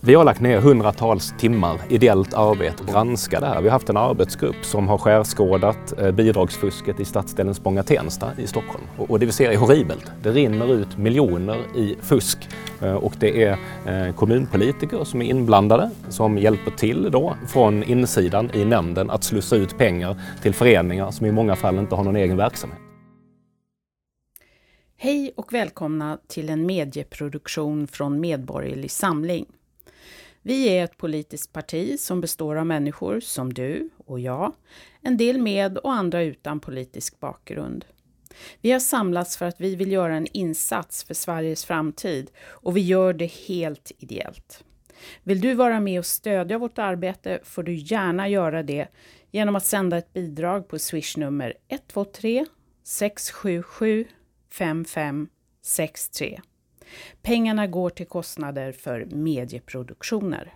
Vi har lagt ner hundratals timmar ideellt arbete och granska det här. Vi har haft en arbetsgrupp som har skärskådat eh, bidragsfusket i stadsdelen Spånga-Tensta i Stockholm. Och det vi ser är horribelt. Det rinner ut miljoner i fusk eh, och det är eh, kommunpolitiker som är inblandade som hjälper till då från insidan i nämnden att slussa ut pengar till föreningar som i många fall inte har någon egen verksamhet. Hej och välkomna till en medieproduktion från Medborgerlig Samling. Vi är ett politiskt parti som består av människor som du och jag, en del med och andra utan politisk bakgrund. Vi har samlats för att vi vill göra en insats för Sveriges framtid och vi gör det helt ideellt. Vill du vara med och stödja vårt arbete får du gärna göra det genom att sända ett bidrag på swishnummer 123 677 5563. Pengarna går till kostnader för medieproduktioner.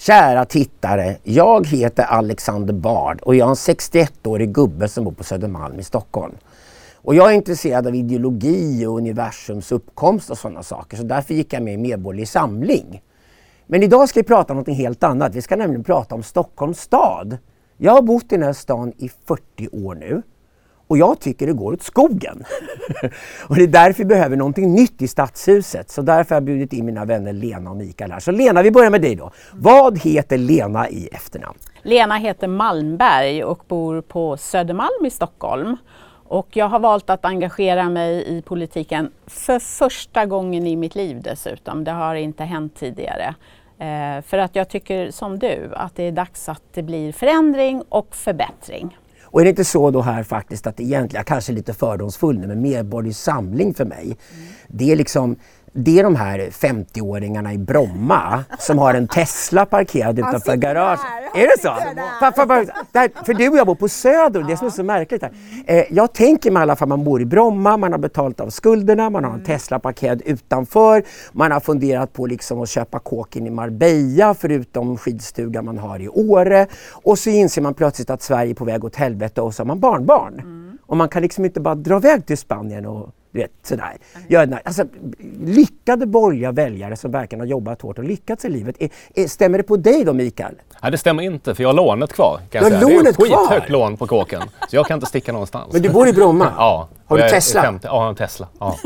Kära tittare, jag heter Alexander Bard och jag är en 61-årig gubbe som bor på Södermalm i Stockholm. Och jag är intresserad av ideologi och universums uppkomst och sådana saker så därför gick jag med i Medborgerlig Samling. Men idag ska vi prata om något helt annat. Vi ska nämligen prata om Stockholms stad. Jag har bott i den här stan i 40 år nu och jag tycker det går åt skogen. och det är därför vi behöver någonting nytt i Stadshuset. Så därför har jag bjudit in mina vänner Lena och Mikael här. Så Lena, vi börjar med dig då. Vad heter Lena i efternamn? Lena heter Malmberg och bor på Södermalm i Stockholm. Och jag har valt att engagera mig i politiken för första gången i mitt liv dessutom. Det har inte hänt tidigare. Eh, för att jag tycker som du att det är dags att det blir förändring och förbättring. Och är det inte så då här faktiskt att egentligen, kanske lite fördomsfull nu, men Medborgerlig Samling för mig, mm. det är liksom det är de här 50-åringarna i Bromma som har en Tesla parkerad utanför garaget. Är det så? För, för du och jag bor på Söder, det är som är så märkligt. Här. Eh, jag tänker mig i alla fall, man bor i Bromma, man har betalt av skulderna, man har en mm. Tesla parkerad utanför, man har funderat på liksom att köpa kåken i Marbella förutom skidstugan man har i Åre. Och så inser man plötsligt att Sverige är på väg åt helvete och så har man barnbarn. Mm. Och man kan liksom inte bara dra iväg till Spanien och du vet, sådär. Mm. alltså, lyckade borgerliga väljare som verkligen har jobbat hårt och lyckats i livet. Är, är, stämmer det på dig då Mikael? Nej det stämmer inte för jag har lånet kvar. Kan jag säga. Lånet det är ett skithögt kvar. lån på kåken. Så jag kan inte sticka någonstans. Men du bor i Bromma? ja. Har du Tesla? 50, ja, jag har en Tesla. Ja.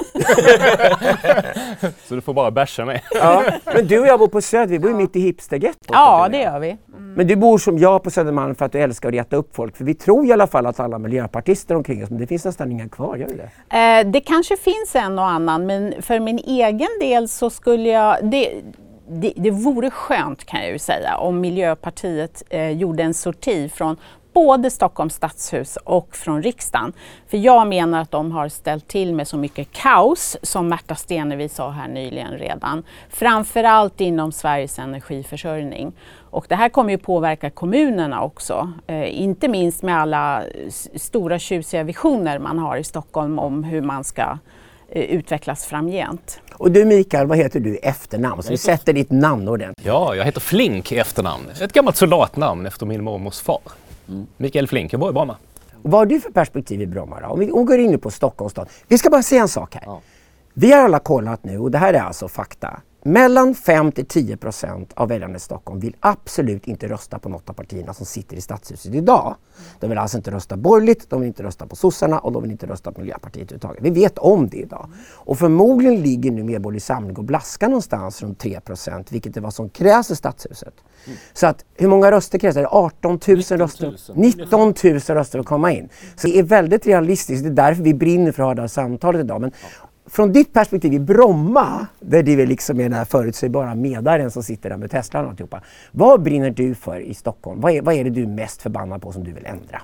så du får bara bärsa mig. ja. Men du och jag bor på Söder, vi bor ju mitt i hipstergettot. Ja, det gör vi. Mm. Men du bor som jag på Södermalm för att du älskar att reta upp folk. För vi tror i alla fall att alla miljöpartister omkring oss, men det finns nästan inga kvar, gör det eh, Det kanske finns en och annan, men för min egen del så skulle jag... Det, det, det vore skönt kan jag ju säga om Miljöpartiet eh, gjorde en sorti från både Stockholms stadshus och från riksdagen. För jag menar att de har ställt till med så mycket kaos som Märta Stenevi sa här nyligen redan. Framförallt inom Sveriges energiförsörjning. Och det här kommer ju påverka kommunerna också. Eh, inte minst med alla stora tjusiga visioner man har i Stockholm om hur man ska eh, utvecklas framgent. Och du Mikael, vad heter du i efternamn? Så vi sätter ditt namn ordentligt. Ja, jag heter Flink i efternamn. Ett gammalt soldatnamn efter min mormors far. Mm. Mikael Flink, jag bor i Bromma. Och vad har du för perspektiv i Bromma då? Om vi går in på Stockholms stad. Vi ska bara säga en sak här. Ja. Vi har alla kollat nu och det här är alltså fakta. Mellan 5 till 10 procent av väljarna i Stockholm vill absolut inte rösta på något av partierna som sitter i stadshuset idag. De vill alltså inte rösta borgerligt, de vill inte rösta på sossarna och de vill inte rösta på Miljöpartiet överhuvudtaget. Vi vet om det idag. Och förmodligen ligger nu Medborgerlig Samling och blaskar någonstans runt 3 procent, vilket är vad som krävs i stadshuset. Mm. Så att hur många röster krävs det? 18 000 röster? 19 000 röster att komma in. Så det är väldigt realistiskt. Det är därför vi brinner för att ha det här samtalet idag. Men från ditt perspektiv i Bromma, där du är liksom är den här förutsägbara medaren som sitter där med Tesla och alltihopa. Vad brinner du för i Stockholm? Vad är, vad är det du är mest förbannad på som du vill ändra?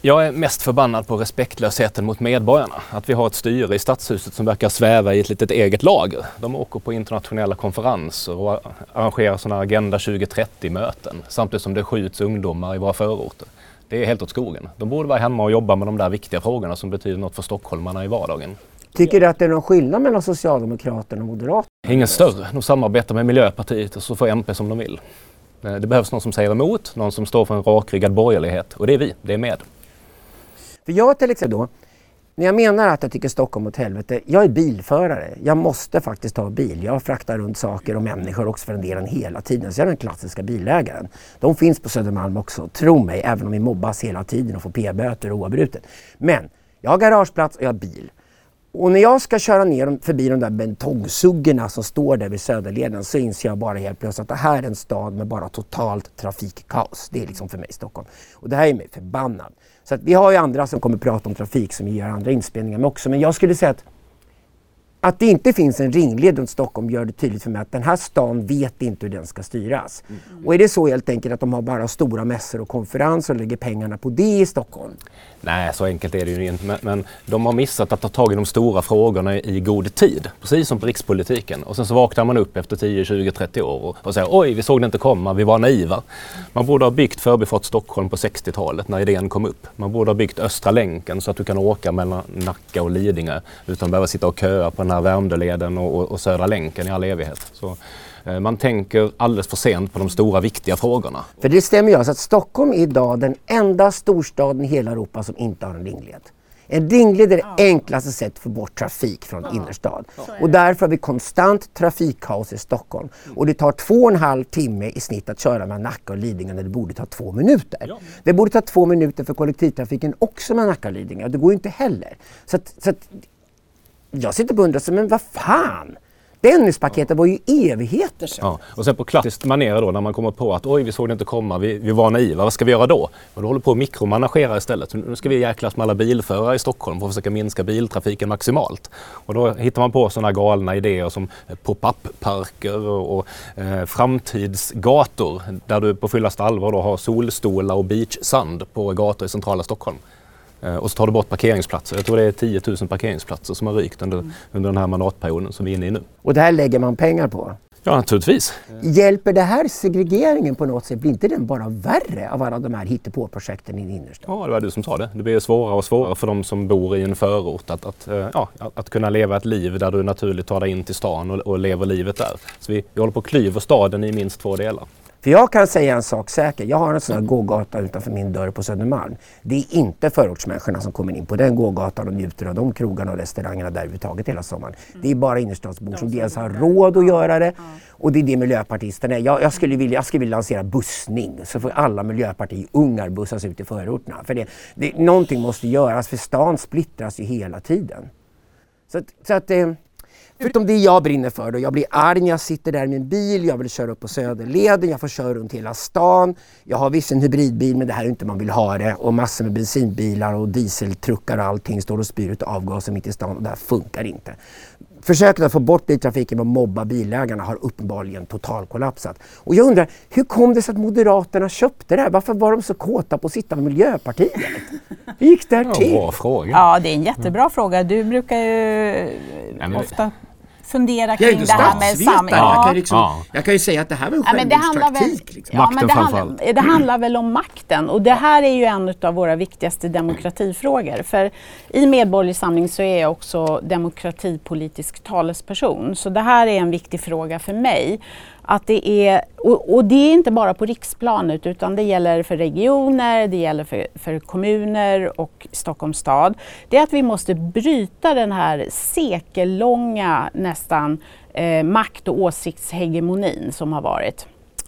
Jag är mest förbannad på respektlösheten mot medborgarna. Att vi har ett styre i stadshuset som verkar sväva i ett litet eget lager. De åker på internationella konferenser och arrangerar sådana Agenda 2030-möten samtidigt som det skjuts ungdomar i våra förorter. Det är helt åt skogen. De borde vara hemma och jobba med de där viktiga frågorna som betyder något för stockholmarna i vardagen. Tycker du att det är någon skillnad mellan Socialdemokraterna och Moderaterna? Ingen större. De samarbetar med Miljöpartiet och så får MP som de vill. Eh, det behövs någon som säger emot, någon som står för en rakryggad borgerlighet och det är vi, det är med. För jag till exempel då, när jag menar att jag tycker Stockholm åt helvete, jag är bilförare. Jag måste faktiskt ha bil. Jag fraktar runt saker och människor också för en del hela tiden. Så jag är den klassiska bilägaren. De finns på Södermalm också, tro mig, även om vi mobbas hela tiden och får p-böter oavbrutet. Men jag har garageplats och jag har bil. Och när jag ska köra ner förbi de där betongsuggorna som står där vid Söderleden så inser jag bara helt plötsligt att det här är en stad med bara totalt trafikkaos. Det är liksom för mig Stockholm. Och det här är mig förbannad. Så att vi har ju andra som kommer prata om trafik som gör andra inspelningar med också. Men jag skulle säga att att det inte finns en ringled runt Stockholm gör det tydligt för mig att den här stan vet inte hur den ska styras. Mm. Och är det så helt enkelt att de har bara stora mässor och konferenser och lägger pengarna på det i Stockholm? Nej, så enkelt är det ju inte. Men, men, de har missat att ta tag i de stora frågorna i god tid. Precis som på rikspolitiken. Och sen så vaknar man upp efter 10, 20, 30 år och, och säger oj, vi såg det inte komma, vi var naiva. Man borde ha byggt Förbifart Stockholm på 60-talet när idén kom upp. Man borde ha byggt Östra länken så att du kan åka mellan Nacka och Lidingö utan att behöva sitta och köa på den här Värmdöleden och, och, och Södra länken i all evighet. Så, man tänker alldeles för sent på de stora viktiga frågorna. För det stämmer ju alltså att Stockholm är idag den enda storstaden i hela Europa som inte har en ringled. En ringled är det enklaste sättet att få bort trafik från ja. innerstad. Och därför har vi konstant trafikkaos i Stockholm. Och det tar två och en halv timme i snitt att köra mellan Nacka och Lidingö när det borde ta två minuter. Ja. Det borde ta två minuter för kollektivtrafiken också mellan Nacka och Lidingö. Det går ju inte heller. Så, att, så att jag sitter och undrar, men vad fan? Dennispaketet var ju evigheter sedan. Ja. Och sen på klassiskt manér då när man kommer på att oj, vi såg det inte komma, vi, vi var naiva, vad ska vi göra då? Och då håller på att mikromanagera istället. Nu ska vi jäklas med alla bilförare i Stockholm för att försöka minska biltrafiken maximalt. Och då hittar man på sådana galna idéer som eh, pop-up-parker och, och eh, framtidsgator där du på fullaste allvar då har solstolar och beachsand på gator i centrala Stockholm. Eh, och så tar du bort parkeringsplatser. Jag tror det är 10 000 parkeringsplatser som har rykt under, mm. under den här mandatperioden som vi är inne i nu. Och det här lägger man pengar på? Ja, naturligtvis. Hjälper det här segregeringen på något sätt? Blir inte den bara värre av alla de här hittepåprojekten i innerstan? Ja, det var du som sa det. Det blir svårare och svårare för de som bor i en förort att, att, eh, ja, att kunna leva ett liv där du naturligt tar dig in till stan och, och lever livet där. Så vi, vi håller på att klyva staden i minst två delar. För jag kan säga en sak säker. Jag har en sån här gågata utanför min dörr på Södermalm. Det är inte förortsmänniskorna som kommer in på den gågatan och njuter av de krogarna och restaurangerna där överhuvudtaget hela sommaren. Mm. Det är bara innerstadsbor som dels har råd att göra det och det är det miljöpartisterna är. Jag, jag, skulle vilja, jag skulle vilja lansera bussning så får alla miljöpartiungar bussas ut i förorterna. För det, det, någonting måste göras för stan splittras ju hela tiden. Så, så att, eh, Förutom det jag brinner för. Då. Jag blir arg när jag sitter där i min bil, jag vill köra upp på Söderleden, jag får köra runt hela stan. Jag har visst en hybridbil men det här är inte man vill ha det. Och massor med bensinbilar och dieseltruckar och allting står och spyr ut avgaser mitt i stan och det här funkar inte. Försöket att få bort biltrafiken och mobba bilägarna har uppenbarligen totalkollapsat. Och jag undrar, hur kom det sig att Moderaterna köpte det här? Varför var de så kåta på att sitta med Miljöpartiet? Hur gick det här till? Ja, bra fråga. Ja, det är en jättebra mm. fråga. Du brukar ju ofta fundera kring det här med sam... Ja. Jag, kan liksom, ja. jag kan ju säga att det här var en ja, självmordspraktik. Liksom. Ja, makten det, handlar, det handlar väl om makten och det här är ju en av våra viktigaste demokratifrågor. För i Medborgerlig Samling så är jag också demokratipolitisk talesperson. Så det här är en viktig fråga för mig. Att det är, och, och, det är inte bara på riksplanet utan det gäller för regioner, det gäller för, för kommuner och Stockholms stad. Det är att vi måste bryta den här sekellånga nästan eh, makt och åsiktshegemonin som har varit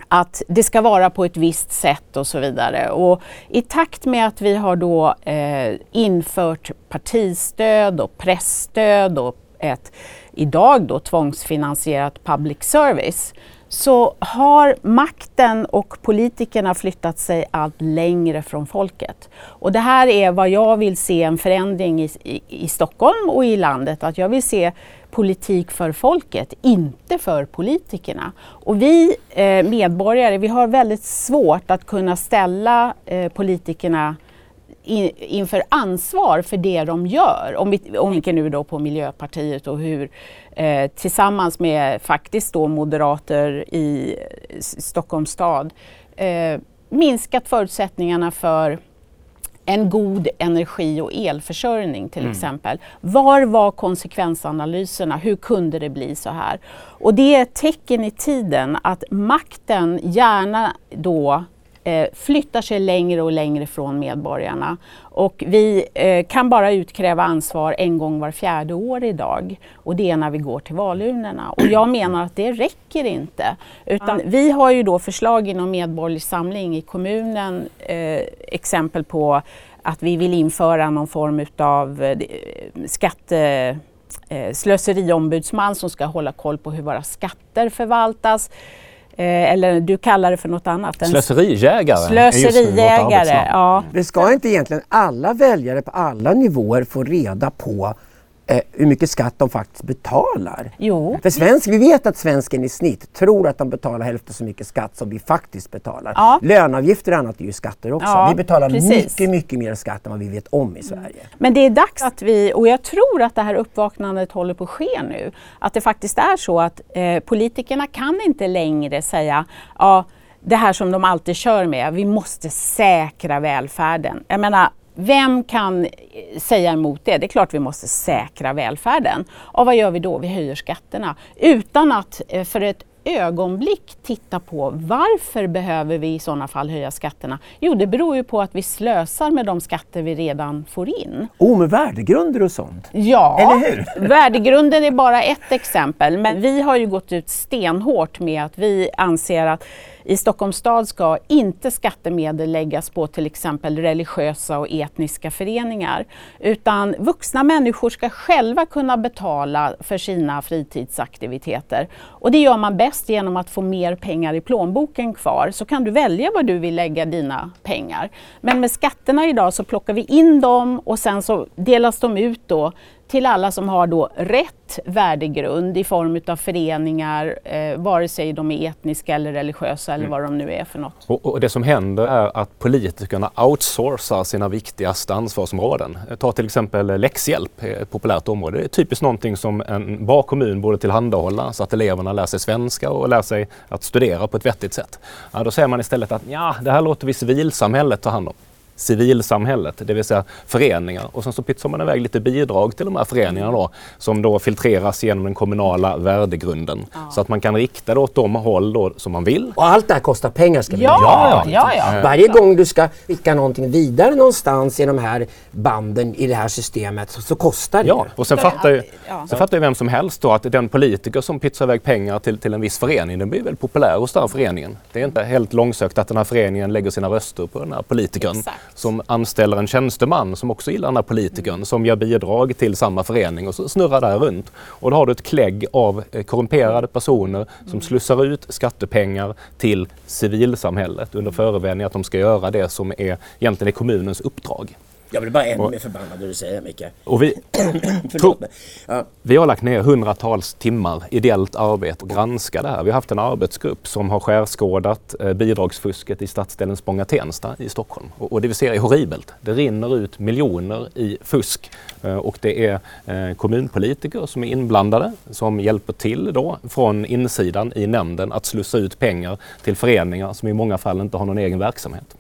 att det ska vara på ett visst sätt och så vidare. Och I takt med att vi har då eh, infört partistöd och pressstöd och ett idag då tvångsfinansierat public service så har makten och politikerna flyttat sig allt längre från folket. Och det här är vad jag vill se en förändring i, i, i Stockholm och i landet, att jag vill se politik för folket, inte för politikerna. Och vi eh, medborgare, vi har väldigt svårt att kunna ställa eh, politikerna in, inför ansvar för det de gör. Om vi, om vi nu då på Miljöpartiet och hur eh, tillsammans med faktiskt då moderater i Stockholms stad eh, minskat förutsättningarna för en god energi och elförsörjning till mm. exempel. Var var konsekvensanalyserna? Hur kunde det bli så här? Och det är ett tecken i tiden att makten gärna då eh, flyttar sig längre och längre från medborgarna. Och vi eh, kan bara utkräva ansvar en gång var fjärde år idag och det är när vi går till valurnorna. Och jag menar att det räcker inte. Utan ja. Vi har ju då förslag inom Medborgerlig Samling i kommunen, eh, exempel på att vi vill införa någon form av eh, skatte eh, slöseriombudsman som ska hålla koll på hur våra skatter förvaltas. Eh, eller du kallar det för något annat. Slöserijägare. Slöserijägare, ja. Det ska inte egentligen alla väljare på alla nivåer få reda på eh, hur mycket skatt de faktiskt betalar. Jo. För svensk, vi vet att svensken i snitt tror att de betalar hälften så mycket skatt som vi faktiskt betalar. Ja. Löneavgifter och annat är ju skatter också. Ja, vi betalar precis. mycket, mycket mer skatt än vad vi vet om i Sverige. Men det är dags att vi, och jag tror att det här uppvaknandet håller på att ske nu, att det faktiskt är så att eh, politikerna kan inte längre säga ja, det här som de alltid kör med, vi måste säkra välfärden. Jag menar, vem kan säga emot det? Det är klart vi måste säkra välfärden. Och vad gör vi då? Vi höjer skatterna utan att eh, för ett ögonblick titta på varför behöver vi i sådana fall höja skatterna? Jo, det beror ju på att vi slösar med de skatter vi redan får in. Oh, med värdegrunder och sånt? Ja, Eller hur? värdegrunden är bara ett exempel. Men vi har ju gått ut stenhårt med att vi anser att i Stockholms stad ska inte skattemedel läggas på till exempel religiösa och etniska föreningar. Utan vuxna människor ska själva kunna betala för sina fritidsaktiviteter. Och det gör man bäst genom att få mer pengar i plånboken kvar. Så kan du välja var du vill lägga dina pengar. Men med skatterna idag så plockar vi in dem och sen så delas de ut då till alla som har då rätt värdegrund i form av föreningar, eh, vare sig de är etniska eller religiösa eller mm. vad de nu är för något. Och, och, det som händer är att politikerna outsourcar sina viktigaste ansvarsområden. Ta till exempel läxhjälp, ett populärt område. Det är typiskt någonting som en bra kommun borde tillhandahålla så att eleverna lär sig svenska och lär sig att studera på ett vettigt sätt. Ja, då säger man istället att ja, det här låter vi civilsamhället ta hand om civilsamhället, det vill säga föreningar. Och sen så pytsar man iväg lite bidrag till de här föreningarna då, som då filtreras genom den kommunala värdegrunden. Ja. Så att man kan rikta det åt de håll då som man vill. Och allt det här kostar pengar ska vi ja, ja, ja, Varje gång du ska skicka någonting vidare någonstans i de här banden i det här systemet så, så kostar det. Ja, och sen fattar, ju, sen fattar ju vem som helst då att den politiker som pytsar iväg pengar till, till en viss förening, den blir väl populär hos den här föreningen. Det är inte helt långsökt att den här föreningen lägger sina röster på den här politikern. Exakt som anställer en tjänsteman som också gillar den här politikern mm. som ger bidrag till samma förening och så snurrar det här runt. Och då har du ett klägg av eh, korrumperade personer som mm. slussar ut skattepengar till civilsamhället under förevändning att de ska göra det som är egentligen är kommunens uppdrag. Jag blir bara ännu mer förbannad när du säger Micke. Och vi, ja. vi har lagt ner hundratals timmar ideellt arbete och granska det här. Vi har haft en arbetsgrupp som har skärskådat eh, bidragsfusket i stadsdelen Spånga-Tensta i Stockholm. Och, och det vi ser är horribelt. Det rinner ut miljoner i fusk eh, och det är eh, kommunpolitiker som är inblandade som hjälper till då från insidan i nämnden att slussa ut pengar till föreningar som i många fall inte har någon egen verksamhet.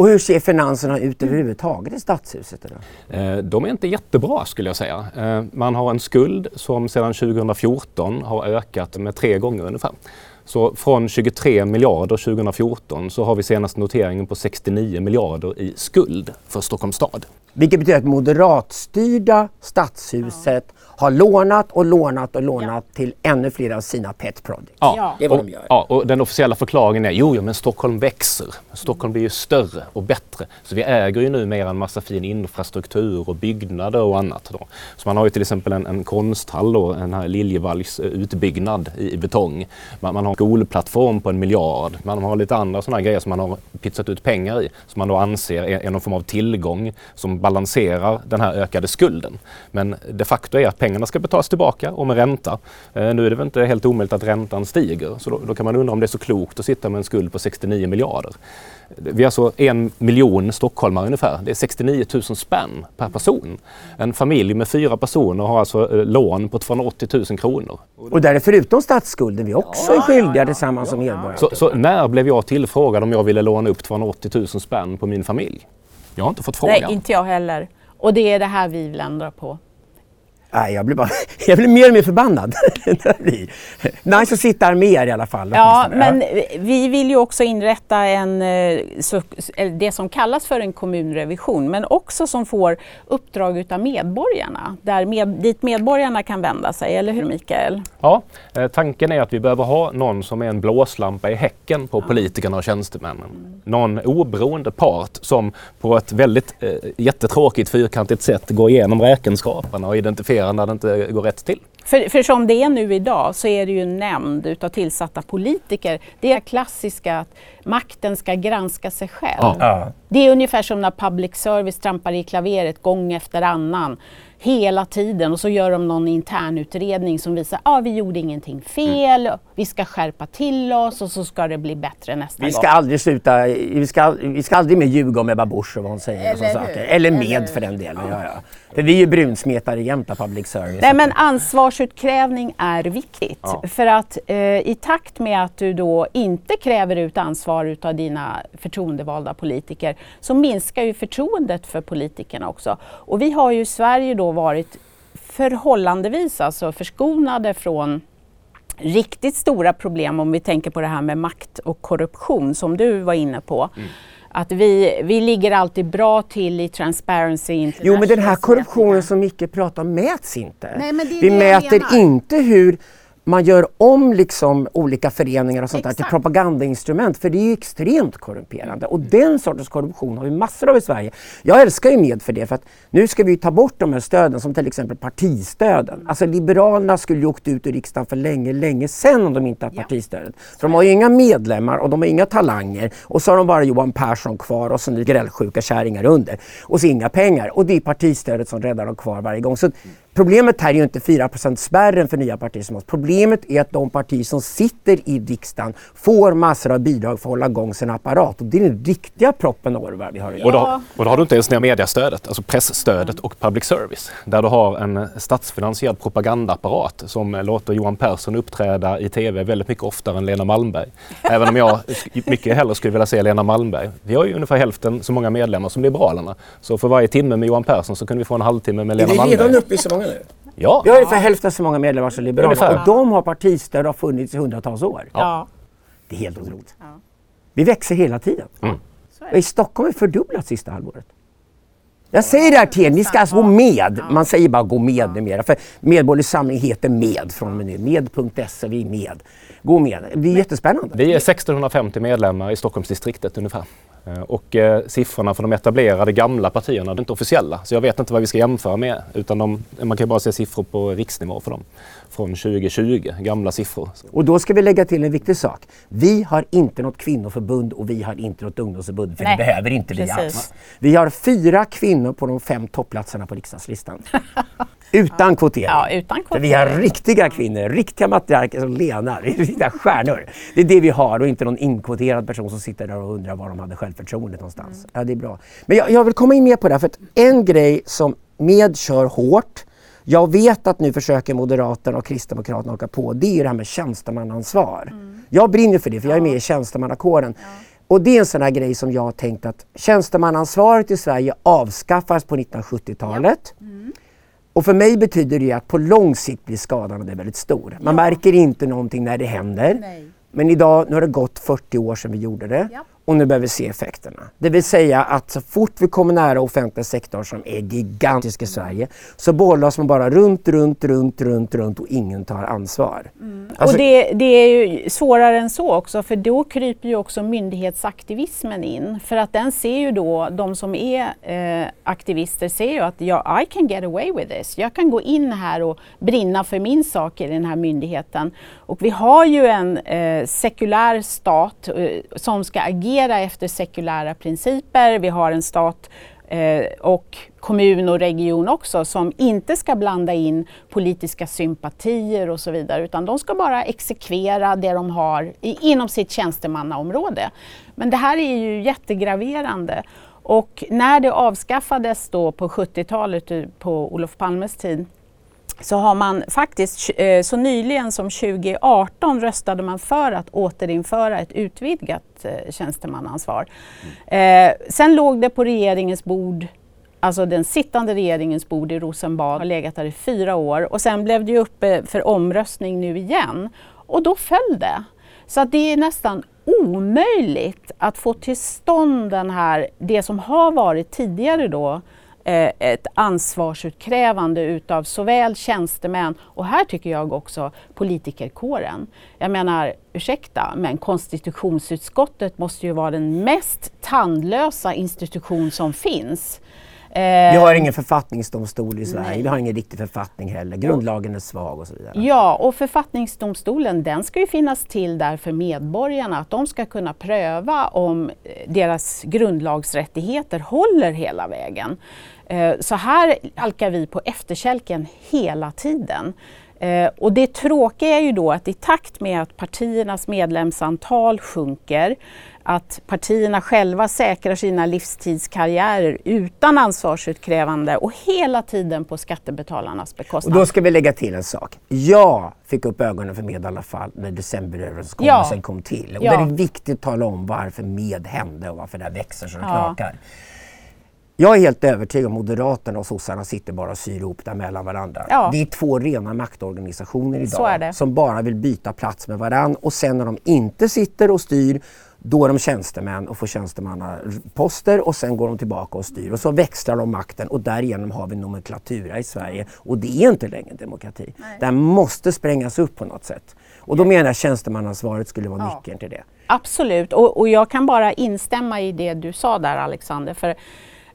Och hur ser finanserna ut överhuvudtaget i Stadshuset? Eh, de är inte jättebra skulle jag säga. Eh, man har en skuld som sedan 2014 har ökat med tre gånger ungefär. Så från 23 miljarder 2014 så har vi senaste noteringen på 69 miljarder i skuld för Stockholms stad. Vilket betyder att moderatstyrda Stadshuset ja har lånat och lånat och lånat ja. till ännu fler av sina pet projects. Ja. Det är vad och, de gör. Ja, och den officiella förklaringen är jo, jo, men Stockholm växer. Stockholm blir ju större och bättre. Så vi äger ju nu mer en massa fin infrastruktur och byggnader och annat. Då. Så man har ju till exempel en, en konsthall, då, den här Liljevalchs utbyggnad i, i betong. Man, man, har en skolplattform på en miljard. Man har lite andra sådana grejer som man har pytsat ut pengar i som man då anser är, är någon form av tillgång som balanserar den här ökade skulden. Men de facto är att pengar pengarna ska betalas tillbaka och med ränta. Eh, nu är det väl inte helt omöjligt att räntan stiger så då, då, kan man undra om det är så klokt att sitta med en skuld på 69 miljarder. Vi är alltså en miljon stockholmare ungefär. Det är 69 000 spänn per person. En familj med fyra personer har alltså eh, lån på 280 000 kronor. Och där är förutom statsskulden vi också är skyldiga tillsammans som medborgare. Så, så när blev jag tillfrågad om jag ville låna upp 280 000 spänn på min familj? Jag har inte fått frågan. Nej, inte jag heller. Och det är det här vi vill ändra på. Nej, jag blir, bara, jag blir mer och mer förbannad. nice att sitta här med er i alla fall. Ja, men vi vill ju också inrätta en, eh, det som kallas för en kommunrevision, men också som får uppdrag utav medborgarna, där med, dit medborgarna kan vända sig, eller hur Mikael? Ja, eh, tanken är att vi behöver ha någon som är en blåslampa i häcken på ja. politikerna och tjänstemännen. Någon oberoende part som på ett väldigt eh, jättetråkigt fyrkantigt sätt går igenom räkenskaperna och identifierar kritisera när det inte går rätt till. För, för som det är nu idag så är det ju en nämnd utav tillsatta politiker. Det är klassiska att makten ska granska sig själv. Ja. Det är ungefär som när public service trampar i klaveret gång efter annan hela tiden och så gör de någon internutredning som visar att ah, vi gjorde ingenting fel, mm. vi ska skärpa till oss och så ska det bli bättre nästa vi gång. Ska aldrig sluta, vi, ska, vi ska aldrig mer ljuga om Ebba Busch och vad hon säger. Eller, saker. Eller med Eller för den delen. Ja. Ja, För vi är ju brunsmetare jämt av public service. Nej men ansvarsutkrävning är viktigt. Ja. För att eh, i takt med att du då inte kräver ut ansvar utav dina förtroendevalda politiker så minskar ju förtroendet för politikerna också. Och vi har ju i Sverige då varit förhållandevis alltså förskonade från riktigt stora problem om vi tänker på det här med makt och korruption som du var inne på. Mm. Att vi, vi ligger alltid bra till i Transparency International. Jo men den här korruptionen som Micke pratar om mäts inte. Nej, vi mäter inte hur man gör om liksom olika föreningar och sånt där till propagandainstrument för det är ju extremt korrumperande och den sortens korruption har vi massor av i Sverige. Jag älskar ju med för det för att nu ska vi ta bort de här stöden som till exempel partistöden. Alltså Liberalerna skulle ju åkt ut ur riksdagen för länge, länge sedan om de inte har partistödet. För de har ju inga medlemmar och de har inga talanger och så har de bara Johan Persson kvar och så nu grälsjuka kärringar under och så inga pengar och det är partistödet som räddar dem kvar varje gång. Så Problemet här är ju inte 4% spärren för nya partier som oss. Problemet är att de partier som sitter i riksdagen får massor av bidrag för att hålla igång sin apparat. Och det är den riktiga proppen vad vi har att göra. Och då, och då har du inte ens ner mediastödet, alltså pressstödet och public service. Där du har en statsfinansierad propagandaapparat som låter Johan Persson uppträda i TV väldigt mycket oftare än Lena Malmberg. Även om jag mycket hellre skulle vilja se Lena Malmberg. Vi har ju ungefär hälften så många medlemmar som Liberalerna. Så för varje timme med Johan Persson så kunde vi få en halvtimme med Lena Malmberg. Är vi redan uppe i så många nu? Ja. Vi har ungefär hälften så många medlemmar som Liberalerna och de har partistöd och har funnits i hundratals år. Ja. Det är helt otroligt. Ja. Vi växer hela tiden. Mm. I Stockholm har vi fördubblats sista halvåret. Jag säger det här till er, ni ska alltså gå med. Man säger bara gå med numera. För Medborgerlig Samling heter MED från och med nu. Med.se, vi är med. Gå med. Det blir jättespännande. Vi är 1650 medlemmar i Stockholmsdistriktet ungefär. Eh, och eh, siffrorna för de etablerade gamla partierna är inte officiella. Så jag vet inte vad vi ska jämföra med. Utan de, man kan bara se siffror på riksnivå för dem. Från 2020, gamla siffror. Och då ska vi lägga till en viktig sak. Vi har inte något kvinnoförbund och vi har inte något ungdomsförbund. För Nej. det behöver inte vi alls. Vi har fyra kvinnor på de fem topplatserna på riksdagslistan. Utan kvotering. Ja, utan kvotering. vi har riktiga kvinnor, riktiga matriarker som Lena, riktiga stjärnor. Det är det vi har och inte någon inkvoterad person som sitter där och undrar var de hade självförtroendet någonstans. Mm. Ja, det är bra. Men jag, jag, vill komma in mer på det här, för att en grej som med kör hårt, jag vet att nu försöker Moderaterna och Kristdemokraterna åka på, det är det här med tjänstemannaansvar. Mm. Jag brinner för det, för jag är med i tjänstemannakåren. Ja. Och det är en sån här grej som jag har tänkt att tjänstemannaansvaret i Sverige avskaffades på 1970-talet. Ja. Mm. Och för mig betyder det att på lång sikt blir skadan det väldigt stor. Man ja. märker inte någonting när det händer. Nej. Men idag, nu har det gått 40 år sedan vi gjorde det. Ja och nu börjar vi se effekterna. Det vill säga att så fort vi kommer nära offentliga sektorn som är gigantisk i Sverige så bollas man bara runt, runt, runt, runt, runt och ingen tar ansvar. Mm. Alltså, och det, det, är ju svårare än så också för då kryper ju också myndighetsaktivismen in. För att den ser ju då, de som är eh, aktivister ser ju att ja, I can get away with this. Jag kan gå in här och brinna för min sak i den här myndigheten. Och vi har ju en eh, sekulär stat eh, som ska agera agera efter sekulära principer. Vi har en stat eh, och kommun och region också som inte ska blanda in politiska sympatier och så vidare utan de ska bara exekvera det de har i, inom sitt tjänstemannaområde. Men det här är ju jättegraverande. Och när det avskaffades då på 70-talet, eh, på Olof Palmes tid, så har man faktiskt eh, så nyligen som 2018 röstade man för att återinföra ett utvidgat eh, tjänstemannaansvar. Mm. sen låg det på regeringens bord alltså den sittande regeringens bord i Rosenbad har legat där i fyra år och sen blev det uppe för omröstning nu igen och då föll det. Så att det är nästan omöjligt att få till stånd den här, det som har varit tidigare då, eh, Eh, ett ansvarsutkrävande utav såväl tjänstemän och här tycker jag också politikerkåren. Jag menar, ursäkta, men konstitutionsutskottet måste ju vara den mest tandlösa institution som finns. Vi har ingen författningsdomstol i Sverige, Nej. vi har ingen riktig författning heller. Grundlagen är svag och så vidare. Ja, och författningsdomstolen den ska ju finnas till där för medborgarna, att de ska kunna pröva om eh, deras grundlagsrättigheter håller hela vägen. Eh, så här alkar vi på efterkälken hela tiden. Eh, och det tråkiga är ju då att i takt med att partiernas medlemsantal sjunker att partierna själva säkrar sina livstidskarriärer utan ansvarsutkrävande och hela tiden på skattebetalarnas bekostnad. Och då ska vi lägga till en sak. Jag fick upp ögonen för med i alla fall när decemberöverenskommelsen ja. kom till. Och ja. det är viktigt att tala om varför med hände och varför det här växer så det ja. knakar. Jag är helt övertygad om Moderaterna och sossarna sitter bara och syr ihop där mellan varandra. Ja. Det är två rena maktorganisationer idag som bara vill byta plats med varandra och sen när de inte sitter och styr då är de tjänstemän och får tjänstemannaposter och sen går de tillbaka och styr och så växlar de makten och därigenom har vi nomenklatura i Sverige och det är inte längre demokrati. Nej. Det måste sprängas upp på något sätt. Och då menar jag att tjänstemannaansvaret skulle vara ja. nyckeln till det. Absolut, och, och jag kan bara instämma i det du sa där Alexander. För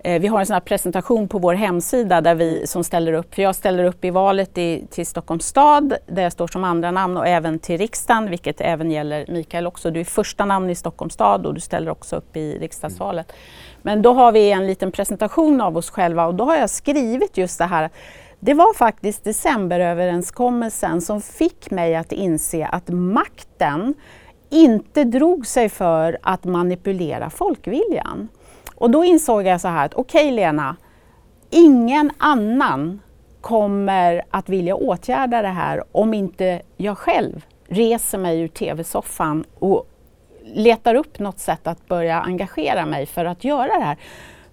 Eh, vi har en sån presentation på vår hemsida där vi som ställer upp, för jag ställer upp i valet i, till Stockholms stad där jag står som andra namn och även till riksdagen, vilket även gäller Mikael också. Du är första namn i Stockholms stad och du ställer också upp i riksdagsvalet. Men då har vi en liten presentation av oss själva och då har jag skrivit just det här det var faktiskt decemberöverenskommelsen som fick mig att inse att makten inte drog sig för att manipulera folkviljan. Och då insåg jag så här att okej okay, Lena, ingen annan kommer att vilja åtgärda det här om inte jag själv reser mig ur tv-soffan och letar upp något sätt att börja engagera mig för att göra det här.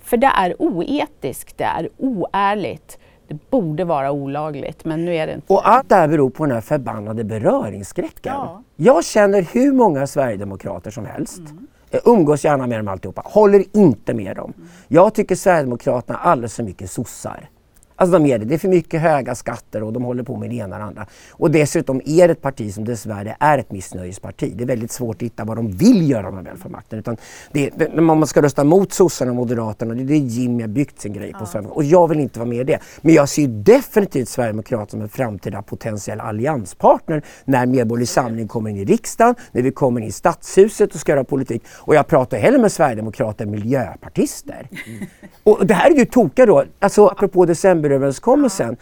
För det är oetiskt, det är oärligt. Det borde vara olagligt, men nu är det inte Och allt det här beror på den här förbannade beröringsskräcken. Ja. Jag känner hur många sverigedemokrater som helst mm. Eh, umgås gärna med dem alltihopa. Håller inte med dem. Jag tycker Sverigedemokraterna är alldeles för mycket sossar. Alltså de är det. Det är för mycket höga skatter och de håller på med det ena och det andra. Och dessutom är det ett parti som dessvärre är ett missnöjesparti. Det är väldigt svårt att hitta vad de vill göra om de väl får makten. Utan det, det, man ska rösta mot sossarna och moderaterna, det är det Jimmy har byggt sin grej på. Ja. Och jag vill inte vara med i det. Men jag ser definitivt Sverigedemokraterna som en framtida potentiell allianspartner när Medborgerlig Samling kommer in i riksdagen, när vi kommer in i Stadshuset och ska göra politik. Och jag pratar hellre med Sverigedemokrater än miljöpartister. Mm. Och det här är ju tokiga då, alltså apropå decemberöverenskommelsen.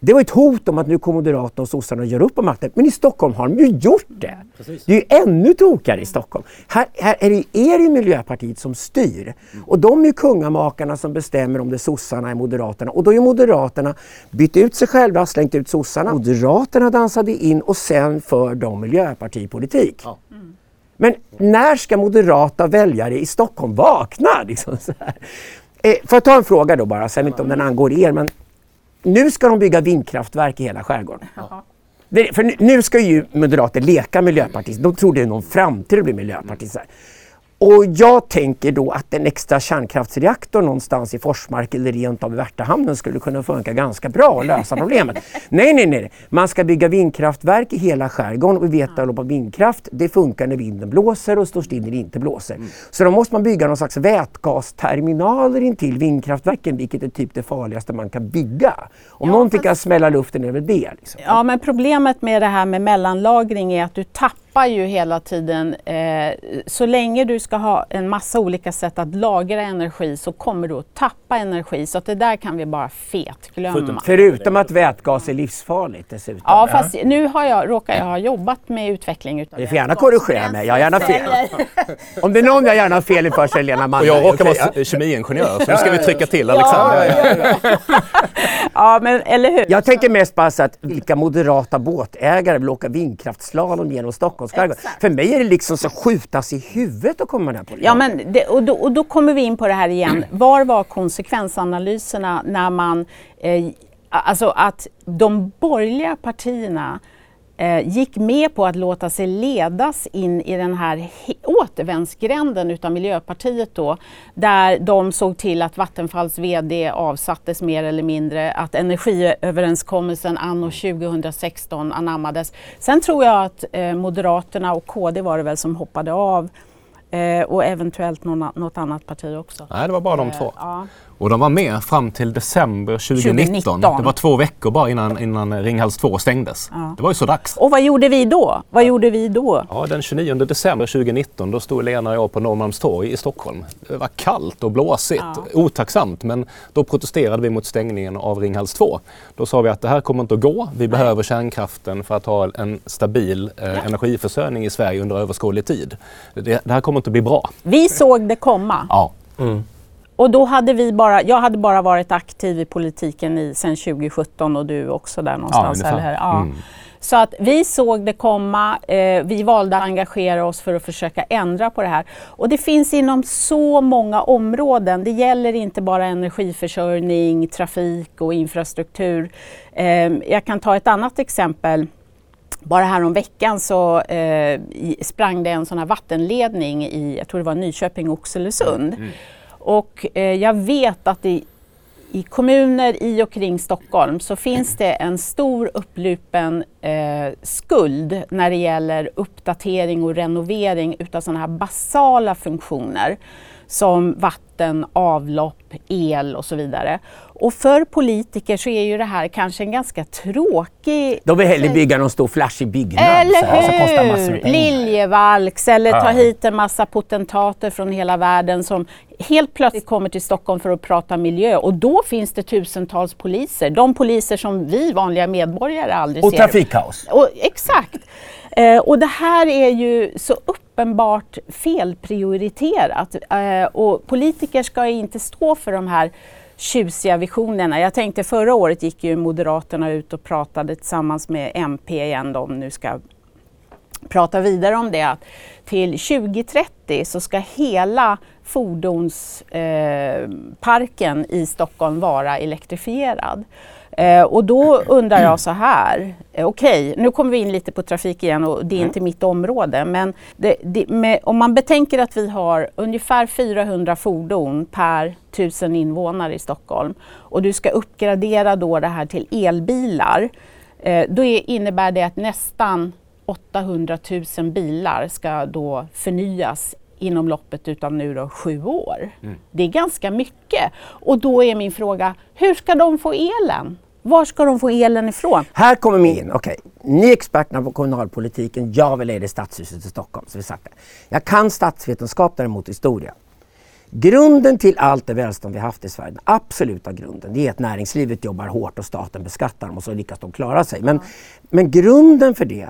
Det var ett hot om att nu kommer Moderaterna och sossarna göra upp om makten. Men i Stockholm har de ju gjort det. Precis. Det är ju ännu tokigare i Stockholm. Här, här är, det, är det Miljöpartiet som styr. Och de är ju kungamakarna som bestämmer om det är sossarna är Moderaterna. Och då är Moderaterna bytt ut sig själva, slängt ut sossarna. Moderaterna dansade in och sen för de miljöpartipolitik. Ja. Men när ska moderata väljare i Stockholm vakna? Liksom. Eh, får jag ta en fråga då bara, sen inte om den angår er, men nu ska de bygga vindkraftverk i hela skärgården. Det, för nu, nu ska ju moderater leka miljöpartister. De tror det är någon framtid att bli miljöpartister. Och jag tänker då att en extra kärnkraftsreaktor någonstans i Forsmark eller rent av i Värtahamnen skulle kunna funka ganska bra och lösa problemet. nej, nej, nej. Man ska bygga vindkraftverk i hela skärgården och vi vet att vindkraft det funkar när vinden blåser och står still när det inte blåser. Mm. Så då måste man bygga någon slags vätgasterminaler intill vindkraftverken vilket är typ det farligaste man kan bygga. Om ja, någonting fast... kan smälla luften är det det. Liksom. Ja, men problemet med det här med mellanlagring är att du tappar tappar ju hela tiden, eh, så länge du ska ha en massa olika sätt att lagra energi så kommer du att tappa energi. Så att det där kan vi bara fetglömma. Förutom att vätgas är livsfarligt dessutom. Ja, fast nu har jag, råkar jag ha jobbat med utveckling utav Du får gärna korrigera mig, jag har gärna fel. Om det är någon jag gärna har fel inför så är det Lena Och Malmberg. jag råkar vara kemiingenjör, så nu ska vi trycka till Alexander. Ja, men eller hur? Jag tänker mest bara så att vilka moderata båtägare vill åka vindkraftslalom genom Stockholms skärgård? För mig är det liksom så skjutas i huvudet att komma den här Ja, men det, och, då, och då kommer vi in på det här igen. Var var konsekvensanalyserna när man... Eh, alltså att de borgerliga partierna gick med på att låta sig ledas in i den här återvändsgränden utav Miljöpartiet då, där de såg till att Vattenfalls VD avsattes mer eller mindre, att energiöverenskommelsen anno 2016 anammades. Sen tror jag att eh, Moderaterna och KD var det väl som hoppade av Eh, och eventuellt någon, något annat parti också. Nej, det var bara de två. Ja. Och de var med fram till december 2019. 2019. Det var två veckor bara innan, innan Ringhals 2 stängdes. Det var ju så dags. Och vad gjorde vi då? Vad gjorde vi då? Ja, den 29 december 2019 då stod Lena och jag på Norrmalmstorg i Stockholm. Det var kallt och blåsigt, otacksamt, men då protesterade vi mot stängningen av Ringhals 2. Då sa vi att det här kommer inte att gå. Vi behöver kärnkraften för att ha en stabil eh, energiförsörjning i Sverige under överskådlig tid. Det, det här kommer inte att bli bra. Vi såg det komma. Ja, Och då hade vi bara, jag hade bara varit aktiv i politiken i, sen 2017 och du också där någonstans. ungefär. eller? Ja. Mm. Så att vi såg det komma, eh, vi valde att engagera oss för att försöka ändra på det här. Och det finns inom så många områden. Det gäller inte bara energiförsörjning, trafik och infrastruktur. Eh, jag kan ta ett annat exempel. Bara här om veckan så eh, sprang det en sån här vattenledning i, jag tror det var Nyköping Oxelösund. Och eh, jag vet att i, i kommuner i och kring Stockholm så finns det en stor upplupen eh, skuld när det gäller uppdatering och renovering utav sådana här basala funktioner som vatten, avlopp, el och så vidare. Och för politiker så är ju det här kanske en ganska tråkig De vill hellre bygga någon stor flashig byggnad. eller så här, som kostar massor hur! pengar. Liljevalchs eller ta hit en massa potentater från hela världen som helt plötsligt kommer till Stockholm för att prata miljö och då finns det tusentals poliser. De poliser som vi vanliga medborgare aldrig Och ser. trafikkaos. Och, exakt. Eh, och det här är ju så uppenbart felprioriterat. Eh, och politiker ska inte stå för de här tjusiga visionerna. Jag tänkte förra året gick ju Moderaterna ut och pratade tillsammans med MP igen, om nu ska prata vidare om det, att till 2030 så ska hela fordonsparken eh, i Stockholm vara elektrifierad. Eh, och då undrar jag så här, eh, okej, nu kommer vi in lite på trafik igen och det är inte mitt område, men det, det, med, om man betänker att vi har ungefär 400 fordon per tusen invånare i Stockholm och du ska uppgradera då det här till elbilar, eh, då är, innebär det att nästan 800 000 bilar ska då förnyas inom loppet utav nu då sju år. Det är ganska mycket. Och då är min fråga, hur ska de få elen? Var ska de få elen ifrån? Här kommer vi in. Okej, ni är experterna på kommunalpolitiken. Jag vill leda stadshuset i Stockholm. Så vi satt där. Jag kan statsvetenskap däremot historia. Grunden till allt det välstånd vi haft i Sverige, den absoluta grunden, det är att näringslivet jobbar hårt och staten beskattar dem och så lyckas de klara sig. Men, men grunden för det,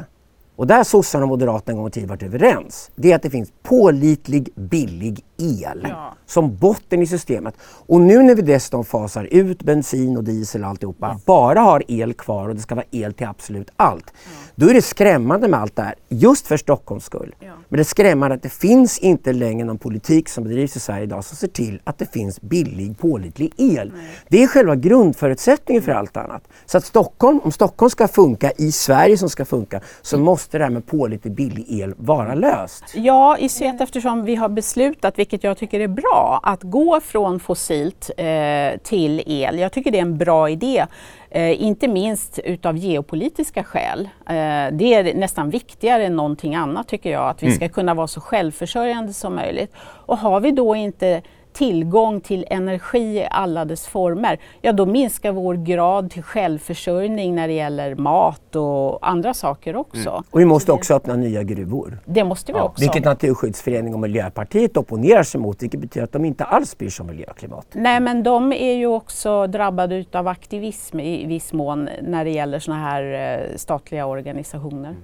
och där sossarna och moderaterna en gång i tiden varit överens, det är att det finns pålitlig, billig el Ja. som botten i systemet. Och nu när vi dessutom fasar ut bensin och diesel och alltihopa, bara har el kvar och det ska vara el till absolut allt. Då är det skrämmande med allt det här, just för Stockholms skull. Ja. Men det är skrämmande att det finns inte längre någon politik som bedrivs i Sverige idag som ser till att det finns billig, pålitlig el. Det är själva grundförutsättningen för allt annat. Så att Stockholm, om Stockholm ska funka i Sverige som ska funka, så måste det här med pålitlig, billig el vara löst. Ja, i synnerhet eftersom vi har beslutat, vilket jag tycker är bra, att gå från fossilt eh, till el. Jag tycker det är en bra idé. Eh, inte minst utav geopolitiska skäl. Eh, det är nästan viktigare än någonting annat tycker jag, att vi ska kunna vara så självförsörjande som möjligt. Och har vi då inte tillgång till energi i alla dess former, ja då minskar vår grad till självförsörjning när det gäller mat och andra saker också. Mm. Och vi måste också öppna nya gruvor. Det måste vi ja. också. Vilket Naturskyddsföreningen och Miljöpartiet opponerar sig mot, vilket betyder att de inte alls bryr sig om miljö och klimat. Nej, men de är ju också drabbade av aktivism i viss mån när det gäller sådana här eh, statliga organisationer.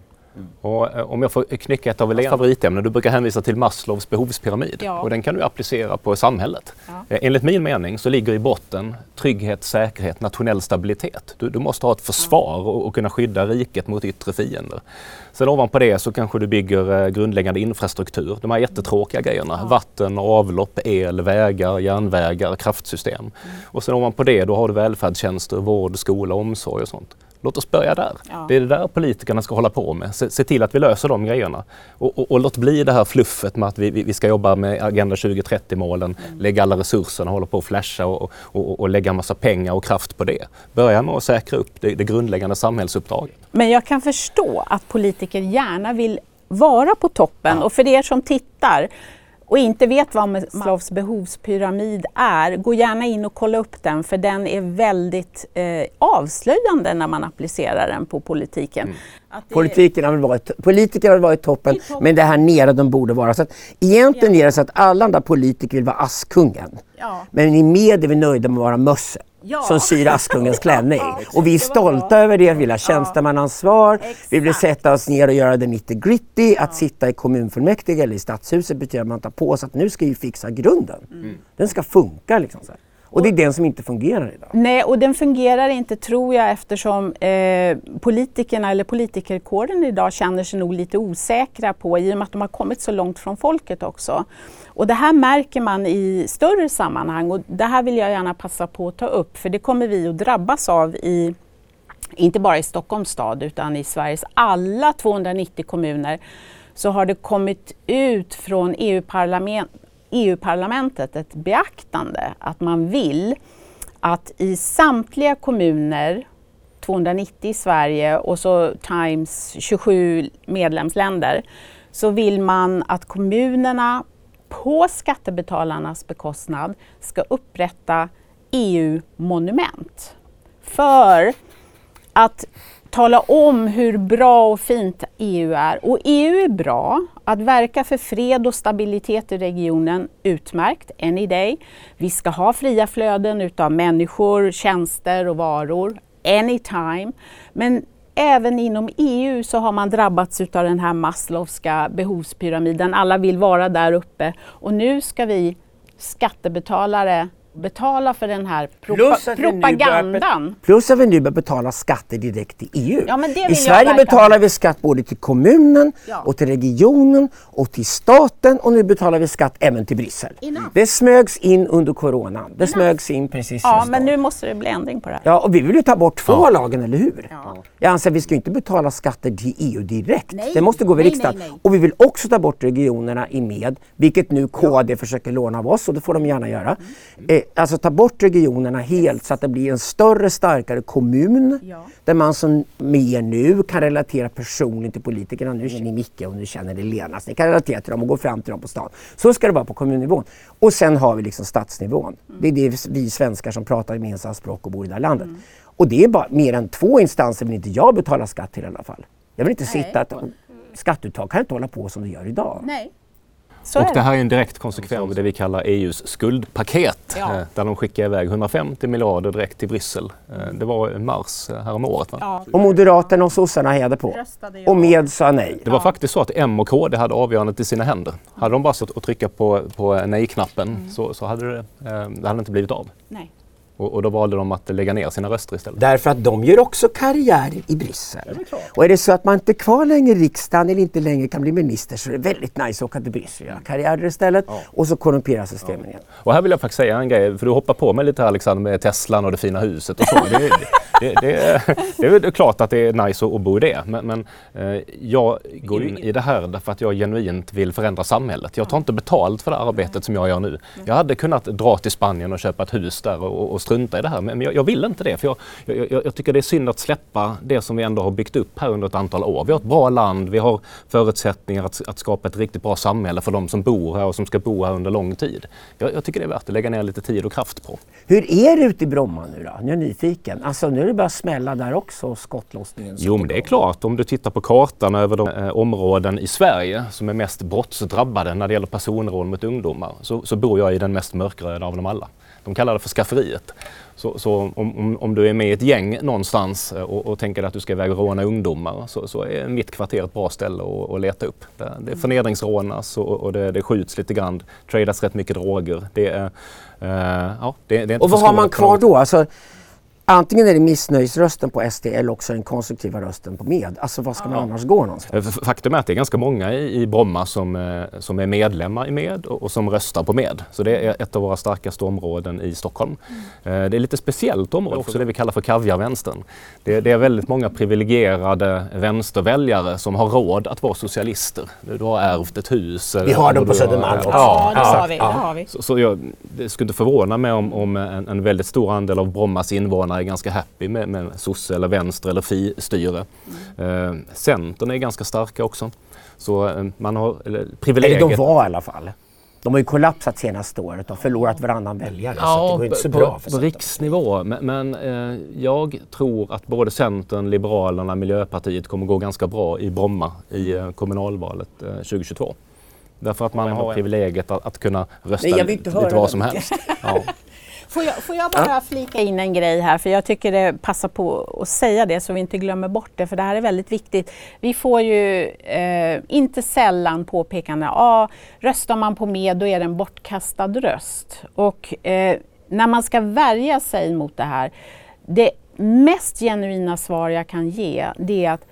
Och, eh, om jag får knycka ett av Elenas favoritämnen, du brukar hänvisa till Maslows behovspyramid ja. och den kan du applicera på samhället. Ja. Eh, enligt min mening så ligger i botten trygghet, säkerhet, nationell stabilitet. Du, du måste ha ett försvar och, och, kunna skydda riket mot yttre fiender. Sen ovanpå det så kanske du bygger eh, grundläggande infrastruktur, de här jättetråkiga grejerna. Ja. Vatten, avlopp, el, vägar, järnvägar, kraftsystem. Mm. Och sen ovanpå det då har du välfärdstjänster, vård, skola, omsorg och sånt. Låt oss börja där. Ja. Det är det där politikerna ska hålla på med. Se, se till att vi löser de grejerna. Och, och, och, låt bli det här fluffet med att vi, vi, vi ska jobba med Agenda 2030-målen, mm. lägga alla resurserna, hålla på och flasha och, och, och lägga massa pengar och kraft på det. Börja med att säkra upp det, det grundläggande samhällsuppdraget. Men jag kan förstå att politiker gärna vill vara på toppen ja. och för er som tittar och inte vet vad Maslows behovspyramid är, gå gärna in och kolla upp den för den är väldigt eh, avslöjande när man applicerar den på politiken. Mm. Det... Politiken har varit, politiker har varit toppen, toppen, men det här nere de borde vara. Så att, egentligen ja. är det så att alla andra politiker vill vara Askungen. Ja. Men i med är vi nöjda med att vara mösse ja. som syr Askungens klänning. och vi är stolta över det, vi vill ha tjänstemannaansvar, vi vill sätta oss ner och göra det nitty gritty. Att sitta i kommunfullmäktige eller i stadshuset betyder att man tar på sig att nu ska vi fixa grunden. Mm. Den ska funka liksom. Så här. Och det är den som inte fungerar idag. Nej, och den fungerar inte tror jag eftersom eh, politikerna eller politikerkåren idag känner sig nog lite osäkra på i och med att de har kommit så långt från folket också. Och det här märker man i större sammanhang och det här vill jag gärna passa på att ta upp för det kommer vi att drabbas av i inte bara i Stockholms stad utan i Sveriges alla 290 kommuner så har det kommit ut från EU-parlamentet EU-parlamentet ett beaktande att man vill att i samtliga kommuner 290 i Sverige och så times 27 medlemsländer så vill man att kommunerna på skattebetalarnas bekostnad ska upprätta EU-monument. För att tala om hur bra och fint EU är. Och EU är bra. Att verka för fred och stabilitet i regionen, utmärkt, any day. Vi ska ha fria flöden utav människor, tjänster och varor, anytime. Men även inom EU så har man drabbats av den här Maslowska behovspyramiden. Alla vill vara där uppe och nu ska vi skattebetalare betala för den här propa propagandan. plus att vi nu börjar betala skatter direkt till EU. Ja, I Sverige betalar vi skatt både till kommunen ja. och till regionen och till staten och nu betalar vi skatt även till Bryssel. Det smögs in under coronan. Det Enough. smögs in precis Ja, men nu måste det bli ändring på det här. Ja, och vi vill ju ta bort två ja. lagen, eller hur? Ja. Jag anser att vi ska inte betala skatter till EU direkt. Nej. Det måste gå via riksdagen. Och vi vill också ta bort regionerna i med, vilket nu KD försöker låna av oss och det får de gärna göra. Mm. Alltså ta bort regionerna helt så att det blir en större, starkare kommun ja. där man som mer nu kan relatera personligen till politikerna. Nu känner ni Micke och nu känner ni Lena, så ni kan relatera till dem och gå fram till dem på stan. Så ska det vara på kommunnivån. Och sen har vi liksom stadsnivån. Mm. Det är det vi svenskar som pratar gemensamma språk och bor i det här landet. Mm. Och det är bara mer än två instanser vill inte jag betala skatt till i alla fall. Jag vill inte Nej. sitta att Skatteuttag kan inte hålla på som det gör idag. Nej. Så och det här är en direkt konsekvens av det vi kallar EUs skuldpaket ja. Eh, där de skickar iväg 150 miljarder direkt till Bryssel. Eh, det var i mars eh, häromåret. Va? Ja. Och Moderaterna och sossarna hejade på. Och med sa nej. Det var ja. faktiskt så att M och KD hade avgörandet i sina händer. Hade de bara stått och trycka på, på nej-knappen mm. så, så hade det, det hade inte blivit av. Nej. Och, och, då valde de att lägga ner sina röster istället. Därför att de gör också karriär i Bryssel. Och är det så att man inte är kvar längre i riksdagen eller inte längre kan bli minister så är det väldigt nice att åka till Bryssel och göra karriär istället. Ja. Och så korrumperar systemen ja. igen. Och här vill jag faktiskt säga en grej, för du hoppar på mig lite här Alexander med Teslan och det fina huset och så. Det, det, det, det, är klart att det är nice att bo i det. Men, men eh, jag går in i det här därför att jag genuint vill förändra samhället. Jag tar inte betalt för det arbetet som jag gör nu. Jag hade kunnat dra till Spanien och köpa ett hus där och, och strunta i det här. Men jag, jag vill inte det. För jag, jag, jag, tycker det är synd att släppa det som vi ändå har byggt upp här under ett antal år. Vi har ett bra land, vi har förutsättningar att, att skapa ett riktigt bra samhälle för de som bor här och som ska bo här under lång tid. Jag, jag tycker det är värt att lägga ner lite tid och kraft på. Hur är det ute i Bromma nu då? Nu är jag nyfiken. Alltså nu är det bara smälla där också, skottlossningen. Jo men det är klart, om du tittar på kartan över de eh, områden i Sverige som är mest brottsdrabbade när det gäller personrån mot ungdomar så, så bor jag i den mest mörkröda av dem alla. De kallar det för skafferiet. Så, så om, om, om, du är med i ett gäng någonstans eh, och, och tänker att du ska iväg och råna ungdomar så, så är mitt kvarter ett bra ställe att, att leta upp. Det, det förnedringsrånas och, och det, det skjuts lite grann, tradas rätt mycket droger. Det är, uh, ja, det, det är inte och vad har man kvar då? Alltså, Antingen är det missnöjesrösten på SD eller också den konstruktiva rösten på med. Alltså vad ska man annars gå någonstans? Faktum är att det är ganska många i, Bromma som, eh, som är medlemmar i med och, och, som röstar på med. Så det är ett av våra starkaste områden i Stockholm. Mm. Eh, det är lite speciellt område också, det vi kallar för kaviarvänstern. Det, det är väldigt många privilegierade vänsterväljare som har råd att vara socialister. Du har ärvt ett hus. Vi har dem på Södermalm också. Ja, det, har vi. Det har vi. Så, så jag, det skulle inte förvåna mig om, om en, en väldigt stor andel av Brommas invånare är ganska happy med, med sosse eller vänster eller fi-styre. Mm. Eh, Centern är ganska starka också. Så eh, man har eller, privilegiet... Eller de var i alla fall. De har ju kollapsat senaste året och förlorat varannan väljare. Ja, så det går inte så på, bra för På riksnivå. Men, men eh, jag tror att både Centern, Liberalerna, Miljöpartiet kommer gå ganska bra i Bromma i eh, kommunalvalet eh, 2022. Därför att man har privilegiet att, att kunna rösta Nej, lite vad som helst. Ja. Får jag, får jag bara ja. flika in en grej här, för jag tycker det passar på att säga det så vi inte glömmer bort det, för det här är väldigt viktigt. Vi får ju eh, inte sällan påpekande, ja, ah, röstar man på med då är det en bortkastad röst. Och eh, när man ska värja sig mot det här, det mest genuina svar jag kan ge, det är att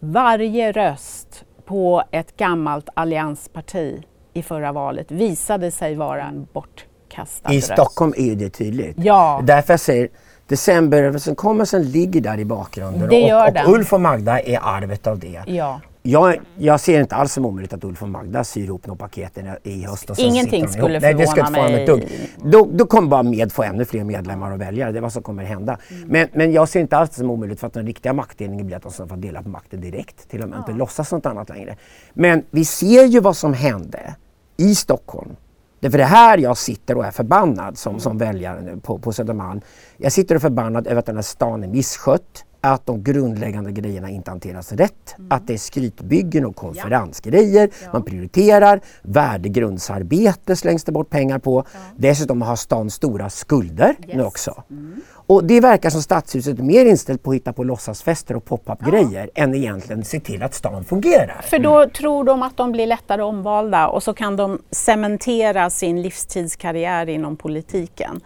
varje röst på ett gammalt alliansparti i förra valet visade sig vara en bortkastad förkastad I röst. Stockholm är det tydligt. Ja. Därför jag säger Decemberöverenskommelsen ligger där i bakgrunden det gör och, den. och Ulf och Magda är arvet av det. Ja. Jag, jag ser inte alls som omöjligt att Ulf och Magda syr ihop några paket i höst. Och Ingenting skulle förvåna Nej, det ska inte mig. Ett dugg. Då, då kommer bara med få ännu fler medlemmar och väljare. Det är vad som kommer hända. Mm. Men, men jag ser inte alls som omöjligt för att den riktiga maktdelningen blir att de ska få dela på makten direkt. Till och med ja. inte låtsas något annat längre. Men vi ser ju vad som hände i Stockholm det är för det här jag sitter och är förbannad som, som väljare på, på Södermalm. Jag sitter och är förbannad över att den här stan är misskött, att de grundläggande grejerna inte hanteras rätt, mm. att det är skrytbyggen och konferensgrejer, ja. man prioriterar, värdegrundsarbete slängs det bort pengar på. Ja. Dessutom har stan stora skulder yes. nu också. Mm. Och det verkar som stadshuset är mer inställt på att hitta på låtsasfester och pop-up-grejer ja. än egentligen se till att stan fungerar. För då mm. tror de att de blir lättare omvalda och så kan de cementera sin livstidskarriär inom politiken.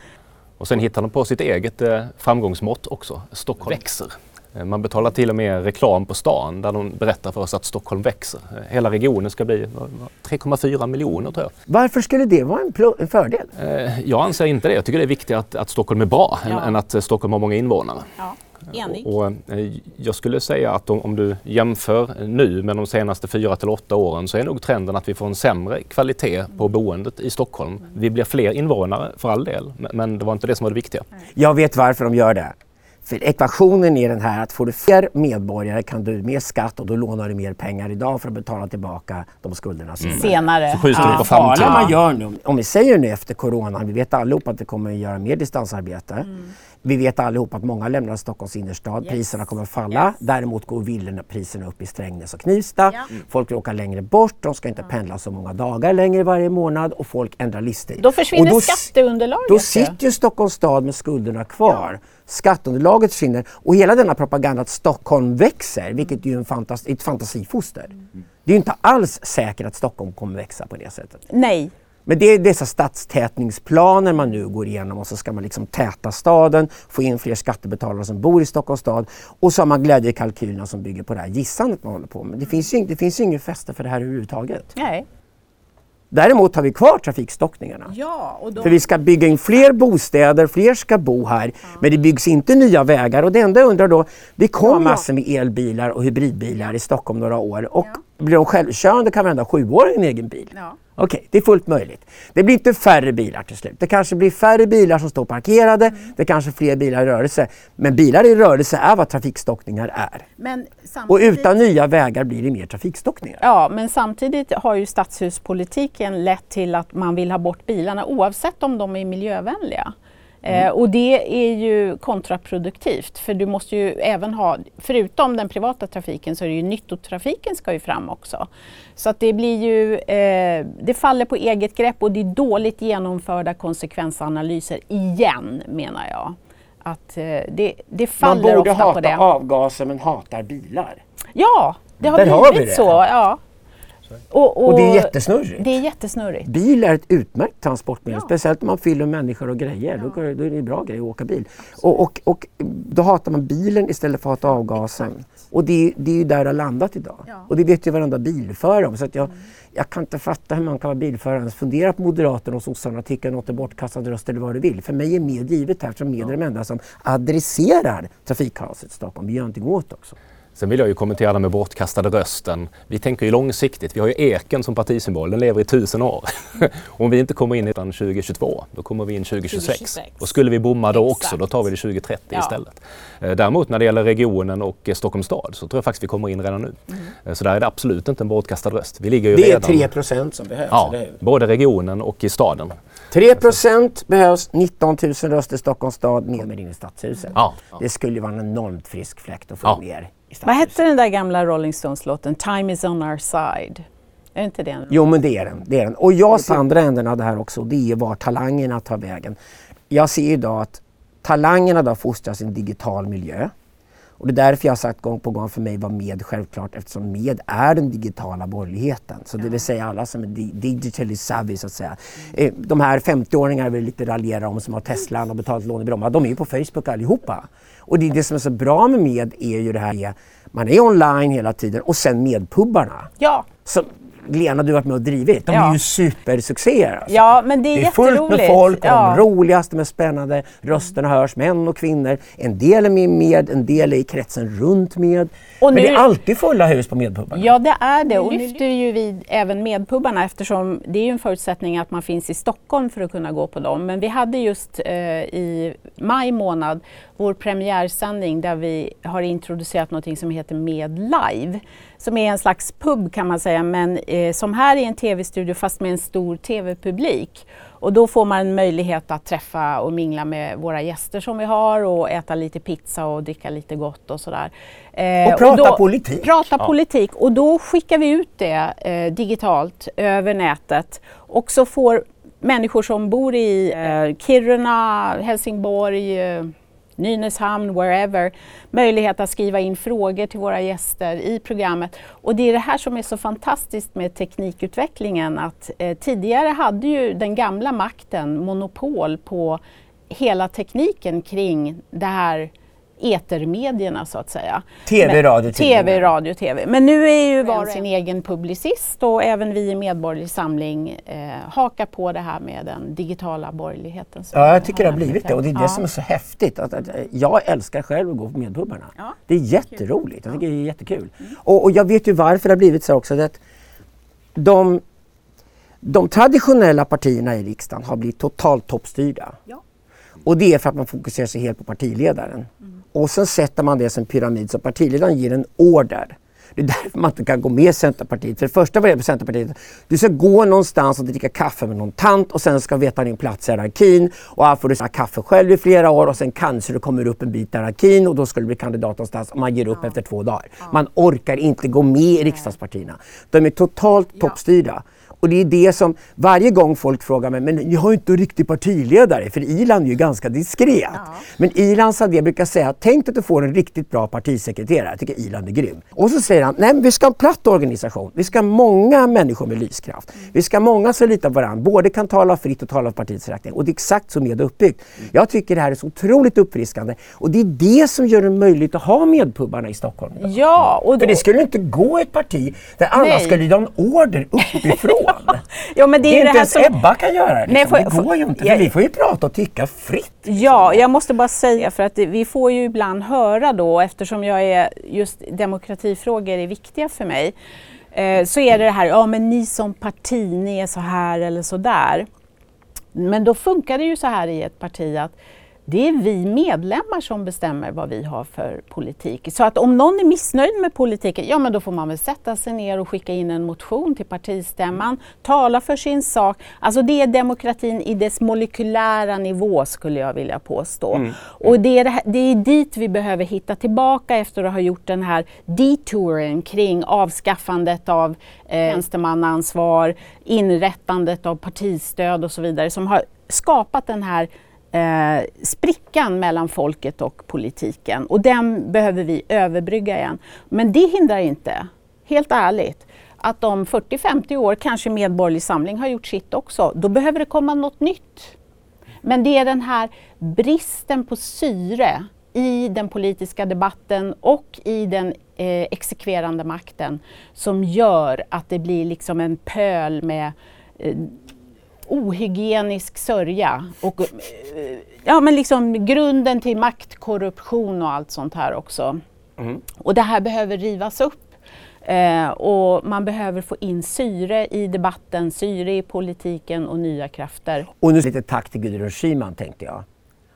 Och sen hittar de på sitt eget eh, framgångsmått också. Stockholm växer. Eh, man betalar till och med reklam på stan där de berättar för oss att Stockholm växer. Eh, hela regionen ska bli 3,4 miljoner tror jag. Varför skulle det vara en, en, fördel? Jag anser inte det. Jag tycker det är viktigt att, att Stockholm är bra ja. än, än, att Stockholm har många invånare. Ja. Enig. Och, och, jag skulle säga att om, om, du jämför nu med de senaste fyra till åtta åren så är nog trenden att vi får en sämre kvalitet på boendet i Stockholm. Vi blir fler invånare för all del, men det var inte det som var det viktiga. Jag vet varför de gör det. För ekvationen är den här att får du fler medborgare kan du mer skatt och då lånar du mer pengar idag för att betala tillbaka de skulderna mm. senare. Så skjuter ja. på framtiden. man gör nu, om vi säger nu efter corona, vi vet allihop att vi kommer att göra mer distansarbete. Mm. Vi vet allihop att många lämnar Stockholms innerstad. Yes. Priserna kommer att falla. Yes. Däremot går villorna upp i Strängnäs och Knivsta. Ja. Mm. Folk åka längre bort. De ska inte pendla så många dagar längre varje månad och folk ändrar livsstil. Då försvinner då, skatteunderlaget. Då sitter ju Stockholms stad med skulderna kvar. Ja. Skatteunderlaget försvinner och hela denna propaganda att Stockholm växer, vilket är ju en fantas ett fantasifoster. Mm. Det är ju inte alls säkert att Stockholm kommer växa på det sättet. Nej, men det är dessa stadstätningsplaner man nu går igenom och så ska man liksom täta staden, få in fler skattebetalare som bor i Stockholms stad och så har man glädjekalkylerna som bygger på det här gissandet man håller på med. Det finns ju, det finns ju ingen fäste för det här överhuvudtaget. Nej. Däremot har vi kvar trafikstockningarna. Ja, och de... För vi ska bygga in fler bostäder, fler ska bo här. Ja. Men det byggs inte nya vägar och det enda jag undrar då, det kommer ja. massor med elbilar och hybridbilar i Stockholm några år och ja. Blir de självkörande kan varenda sjuåring en egen bil. Ja. Okej, okay, det är fullt möjligt. Det blir inte färre bilar till slut. Det kanske blir färre bilar som står parkerade, mm. det kanske fler bilar i rörelse. Men bilar i rörelse är vad trafikstockningar är. Samtidigt... Och utan nya vägar blir det mer trafikstockningar. Ja, men samtidigt har ju stadshuspolitiken lett till att man vill ha bort bilarna oavsett om de är miljövänliga. Mm. Eh, och det är ju kontraproduktivt för du måste ju även ha, förutom den privata trafiken så är det ju nyttotrafiken ska ju fram också. Så att det blir ju, eh, det faller på eget grepp och det är dåligt genomförda konsekvensanalyser igen menar jag. Att eh, det, det faller ofta på det. Man borde hata avgaser men hatar bilar. Ja, det har Där blivit har vi det. så. Ja. Och, och, och, det är jättesnurrigt. Det är jättesnurrigt. Bil är ett utmärkt transportmedel, ja. speciellt om man fyller människor och grejer. Ja. Då, då är det en bra grej att åka bil. Och, och, och, då hatar man bilen istället för att hata avgasen. Exakt. Och det, det är ju där det har landat idag. Ja. Och det vet ju varenda bilförare om. Så att jag, mm. jag kan inte fatta hur man kan vara bilförare. Fundera på Moderaterna och sossarna och tycka något är bortkastad röst eller vad du vill. För mig är med givet här, eftersom med är de enda som adresserar trafikkaoset i Stockholm. Vi gör någonting åt också. Sen vill jag ju kommentera det med bortkastade rösten. Vi tänker ju långsiktigt. Vi har ju eken som partisymbol, den lever i tusen år. Om vi inte kommer in utan 2022, då kommer vi in 2026. 2026. Och skulle vi bomma då Exakt. också, då tar vi det 2030 ja. istället. Eh, däremot när det gäller regionen och eh, Stockholms stad så tror jag faktiskt vi kommer in redan nu. Mm. Så där är det absolut inte en bortkastad röst. Vi ligger ju det är 3 procent som behövs? Ja, både regionen och i staden. 3 procent behövs, 19 000 röster i Stockholms stad, mer med in i stadshuset. Ja. Det skulle ju vara en enormt frisk fläkt att få ja. ner. Vad hette den där gamla Rolling Stones-låten? Time is on our side. Är inte det? Jo men det är den. Det är den. Och jag ser andra änden av det här också, det är var talangerna tar vägen. Jag ser idag att talangerna då fostras i en digital miljö. Och det är därför jag har sagt gång på gång för mig var med självklart eftersom med är den digitala borgerligheten. Så det vill säga alla som är digitally savvy så att säga. Mm. De här 50-åringarna vi lite raljerar om som har Tesla och betalat lån i Bromma, de är ju på Facebook allihopa. Och det, det som är så bra med med är ju det här man är online hela tiden och sen medpubbarna. Ja. Så, Lena, du har varit med och drivit. De ja. är ju supersuccéer. Alltså. Ja, men det är, det är fullt med folk ja. de roligaste, mest spännande. Rösterna hörs, män och kvinnor. En del är med, en del är i kretsen runt med. Och men det är alltid fulla hus på medpubbarna. Ja, det är det. Och lyfter ju vi även medpubbarna eftersom det är ju en förutsättning att man finns i Stockholm för att kunna gå på dem. Men vi hade just eh, i maj månad vår premiärsändning där vi har introducerat något som heter Med Live. Som är en slags pub kan man säga, men eh, som här är en tv-studio fast med en stor tv-publik. Och då får man möjlighet att träffa och mingla med våra gäster som vi har och äta lite pizza och dricka lite gott och sådär. Eh, och prata och då, politik. Prata ja. politik och då skickar vi ut det eh, digitalt över nätet och så får människor som bor i eh, Kiruna, Helsingborg, eh, Nynäshamn, wherever, möjlighet att skriva in frågor till våra gäster i programmet. Och det är det här som är så fantastiskt med teknikutvecklingen att eh, tidigare hade ju den gamla makten monopol på hela tekniken kring det här etermedierna så att säga. TV, radio, TV, radio, TV. Men nu är ju var sin egen publicist och även vi i Medborgerlig Samling eh, hakar på det här med den digitala borgerligheten. Ja, jag tycker det har blivit det och det är det ja. som är så häftigt. Att, att, jag älskar själv att gå på Medpubbarna. Ja. Det är jätteroligt, jag tycker det är jättekul. Mm. Och, och, jag vet ju varför det har blivit så också. Att de, de traditionella partierna i riksdagen har blivit totalt toppstyrda. Ja. Och det är för att man fokuserar sig helt på partiledaren. Mm. Och sen sätter man det som pyramid så partiledaren ger en order. Det är därför man inte kan gå med Centerpartiet. För det första var det på Centerpartiet, du ska gå någonstans och dricka kaffe med någon tant och sen ska veta din plats i hierarkin. Och här får du kaffe själv i flera år och sen kanske du kommer upp en bit i hierarkin och då ska du bli kandidat någonstans och man ger upp ja. efter två dagar. Ja. Man orkar inte gå med i riksdagspartierna. De är totalt ja. toppstyrda. Och det är det som, varje gång folk frågar mig, men ni har ju inte en riktig partiledare, för Ilan är ju ganska diskret. Ja. Men Ilan Sadeh brukar säga, tänk att du får en riktigt bra partisekreterare, jag tycker Ilan är grym. Och så säger han, nej vi ska ha en platt organisation, vi ska ha många människor med lyskraft. Mm. Vi ska ha många som litar på varandra, både kan tala fritt och tala för partiets räkning. Och det är exakt så med är uppbyggt. Mm. Jag tycker det här är så otroligt uppfriskande och det är det som gör det möjligt att ha medpubbarna i Stockholm. Ja, och då... För det skulle inte gå ett parti där alla nej. ska lyda en order uppifrån. Ja, men det, är inte ens som... Ebba kan göra det. Liksom. Nej, får, det går ju inte. Jag... vi får ju prata och tycka fritt. Ja, jag måste bara säga för att vi får ju ibland höra då eftersom jag är just demokratifrågor är viktiga för mig eh, så är det det här, ja men ni som parti, ni är så här eller så där. Men då funkar det ju så här i ett parti att det är vi medlemmar som bestämmer vad vi har för politik. Så att om någon är missnöjd med politiken, ja men då får man väl sätta sig ner och skicka in en motion till partistämman, tala för sin sak. Alltså det är demokratin i dess molekylära nivå skulle jag vilja påstå. Mm. Och det är, det, här, det är dit vi behöver hitta tillbaka efter att ha gjort den här detouren kring avskaffandet av eh, tjänstemannaansvar, inrättandet av partistöd och så vidare som har skapat den här eh, sprickan mellan folket och politiken och den behöver vi överbrygga igen. Men det hindrar inte, helt ärligt, att om 40-50 år kanske Medborgerlig Samling har gjort sitt också. Då behöver det komma något nytt. Men det är den här bristen på syre i den politiska debatten och i den eh, exekverande makten som gör att det blir liksom en pöl med eh, ohygienisk sörja och eh, ja, men liksom grunden till maktkorruption och allt sånt här också. Mm. Och det här behöver rivas upp. Eh, och man behöver få in syre i debatten, syre i politiken och nya krafter. Och nu lite tack till Gudrun Schyman tänkte jag.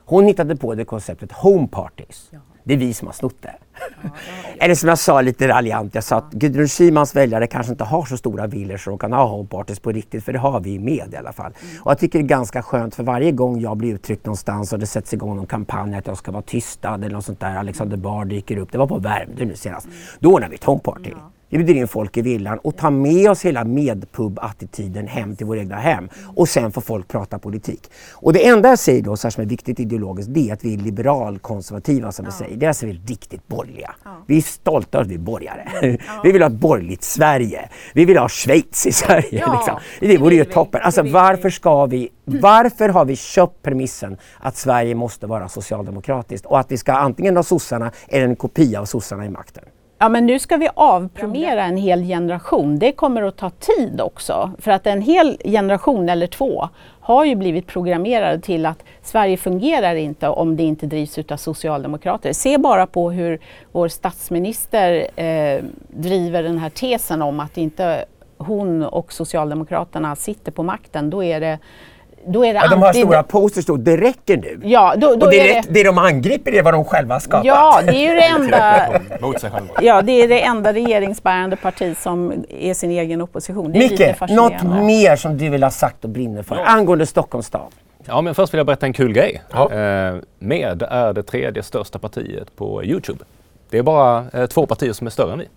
Hon hittade på det konceptet home parties. Ja. Det är vi som har snott det. Ja, Eller som jag sa lite raljant, jag sa att Gudrun Schymans väljare kanske inte har så stora villor så de kan ha homeparties på riktigt, för det har vi med i alla fall. Mm. Och jag tycker det är ganska skönt för varje gång jag blir uttryckt någonstans och det sätts igång någon kampanj att jag ska vara tystad eller något sånt där, Alexander Bard dyker upp, det var på Värmdö nu senast. Mm. Då ordnar vi ett homeparty. Ja. Vi bjuder in folk i villan och tar med oss hela medpub-attityden hem till våra egna hem. Och sen får folk prata politik. Och det enda jag säger då, så som är viktigt ideologiskt, det är att vi är liberalkonservativa som ja. vi säger. Det är alltså vi är riktigt borgerliga. Ja. Vi är stolta över att vi är borgare. Ja. vi vill ha ett borgerligt Sverige. Vi vill ha Schweiz i Sverige. Liksom. Det vore ju toppen. Alltså varför ska vi varför har vi köpt premissen att Sverige måste vara socialdemokratiskt och att vi ska antingen ha sossarna eller en kopia av sossarna i makten? Ja, men nu ska vi avprogrammera en hel generation. Det kommer att ta tid också. För att en hel generation eller två har ju blivit programmerade till att Sverige fungerar inte om det inte drivs utav socialdemokrater. Se bara på hur vår statsminister eh, driver den här tesen om att inte hon och Socialdemokraterna sitter på makten. Då är det då är det ja, de har stora posters då, det räcker nu. Ja, då, då och det, är det... det de angriper är vad de själva skapat. Ja, det är ju det enda, ja, det är det enda regeringsbärande parti som är sin egen opposition. Det Micke, något mer som du vill ha sagt och brinner för ja. angående Stockholms stad? Ja, men först vill jag berätta en kul grej. Ja. Eh, med är det tredje största partiet på Youtube. Det är bara eh, två partier som är större än vi.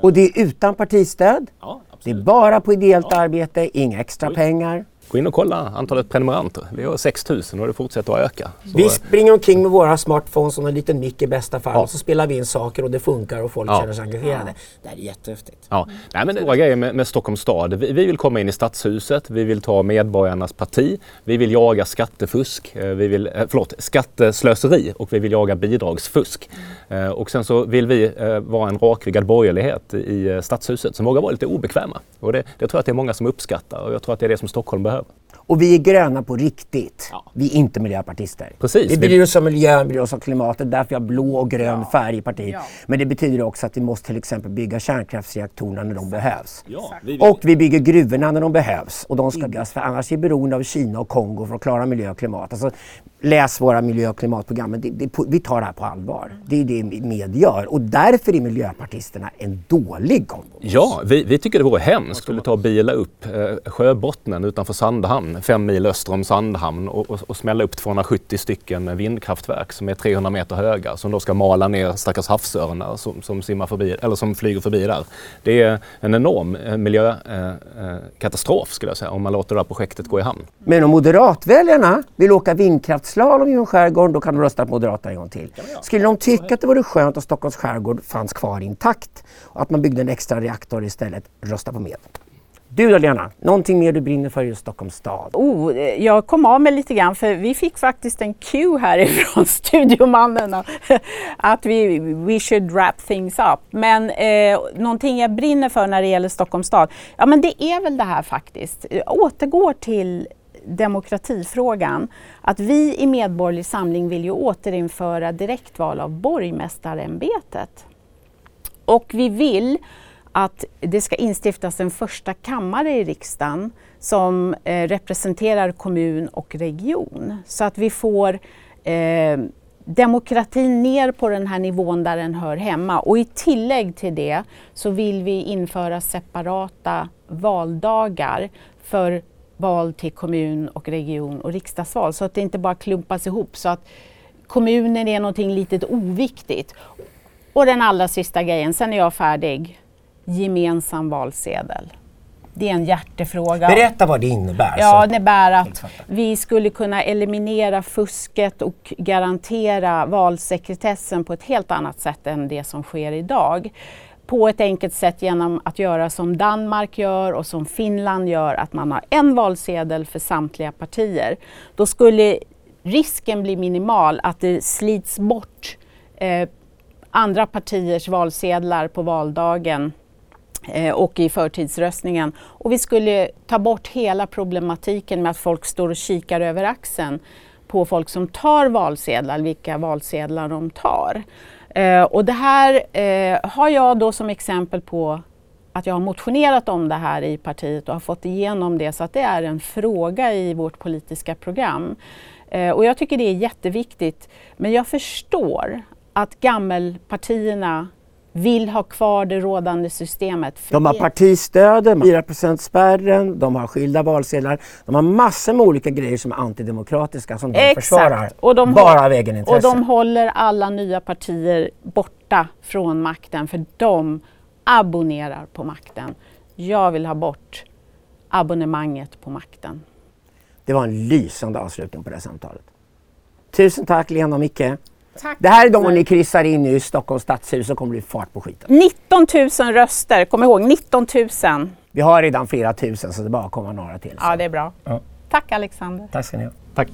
Och det är utan partistöd? Ja, det är bara på ideellt ja. arbete, inga extra pengar? Gå in och kolla antalet prenumeranter. Vi har 6000 och det fortsätter att öka. Så vi springer omkring med våra smartphones och en liten mick i bästa fall ja. och så spelar vi in saker och det funkar och folk ja. känner sig engagerade. Det här är jättehäftigt. Ja. Nej, men var grejer med, med Stockholms stad. Vi, vi, vill komma in i stadshuset, vi vill ta medborgarnas parti, vi vill jaga skattefusk, eh, vi vill, eh, förlåt, skatteslöseri och vi vill jaga bidragsfusk. Och sen så vill vi vara en rakryggad borgerlighet i stadshuset som vågar vara lite obekväma. Och det, det tror jag att det är många som uppskattar och jag tror att det är det som Stockholm behöver. Och vi är gröna på riktigt. Ja. Vi är inte miljöpartister. Precis. Vi bryr oss om miljön, bryr oss om klimatet. Därför vi har blå och grön ja. färg i partiet. Ja. Men det betyder också att vi måste till exempel bygga kärnkraftsreaktorerna när de behövs. Vi och vi bygger gruvorna när de behövs. Och de ska byggas för annars är vi beroende av Kina och Kongo för att klara miljö och klimat. Alltså, läs våra miljö och klimatprogram. Det, det, vi tar det här på allvar. Det är det med gör. Och därför är miljöpartisterna en dålig kombo. Ja, vi, vi tycker det vore hemskt att ta bila upp eh, sjöbottnen utanför Sandhamn, fem mil öster om Sandhamn och, och, och, smälla upp 270 stycken vindkraftverk som är 300 meter höga som då ska mala ner stackars havsörnar som, som, simmar förbi, eller som flyger förbi där. Det är en enorm eh, miljökatastrof eh, skulle jag säga om man låter det här projektet gå i hamn. Men om moderatväljarna vill åka vindkraftslalom genom skärgården då kan de rösta på Moderaterna en gång till. Skulle de tycka att det vore skönt att Stockholms skärgård fanns kvar intakt och att man byggde en extra reaktor istället, rösta på med. Du då Lena, någonting mer du brinner för i Stockholms stad? Oh, jag kom av mig lite grann för vi fick faktiskt en cue härifrån studiomannen att vi we should wrap things up. Men eh, någonting jag brinner för när det gäller Stockholms stad, ja men det är väl det här faktiskt. Jag återgår till demokratifrågan. Att vi i Medborgerlig Samling vill ju återinföra direktval av borgmästarämbetet. Och vi vill att det ska instiftas en första kammare i riksdagen som eh, representerar kommun och region. Så att vi får eh, demokratin ner på den här nivån där den hör hemma. Och i tillägg till det så vill vi införa separata valdagar för val till kommun och region och riksdagsval så att det inte bara klumpas ihop så att kommunen är någonting litet oviktigt. Och den allra sista grejen, sen är jag färdig gemensam valsedel. Det är en hjärtefråga. Berätta vad det innebär. Ja, det innebär att vi skulle kunna eliminera fusket och garantera valsekretessen på ett helt annat sätt än det som sker idag. På ett enkelt sätt genom att göra som Danmark gör och som Finland gör, att man har en valsedel för samtliga partier. Då skulle risken bli minimal att det slits bort eh, andra partiers valsedlar på valdagen Eh, och i förtidsröstningen. Och vi skulle ta bort hela problematiken med att folk står och kikar över axeln på folk som tar valsedlar, vilka valsedlar de tar. Eh, och det här eh, har jag då som exempel på att jag har motionerat om det här i partiet och har fått igenom det så att det är en fråga i vårt politiska program. Eh, och jag tycker det är jätteviktigt. Men jag förstår att gammelpartierna vill ha kvar det rådande systemet. De har partistöden, 4 spärren, de har skilda valsedlar. De har massor med olika grejer som är antidemokratiska som de Exakt. försvarar. Och de bara av egenintresse. Och de håller alla nya partier borta från makten för de abonnerar på makten. Jag vill ha bort abonnemanget på makten. Det var en lysande avslutning på det här samtalet. Tusen tack Lena och Micke. Tack. Det här är de ni kryssar in i Stockholms stadshus så kommer det bli fart på skiten. 19 000 röster, kom ihåg 19 000. Vi har redan flera tusen så det är bara att komma några till. Så. Ja, det är bra. Ja. Tack Alexander. Tack ska ni ha. Tack.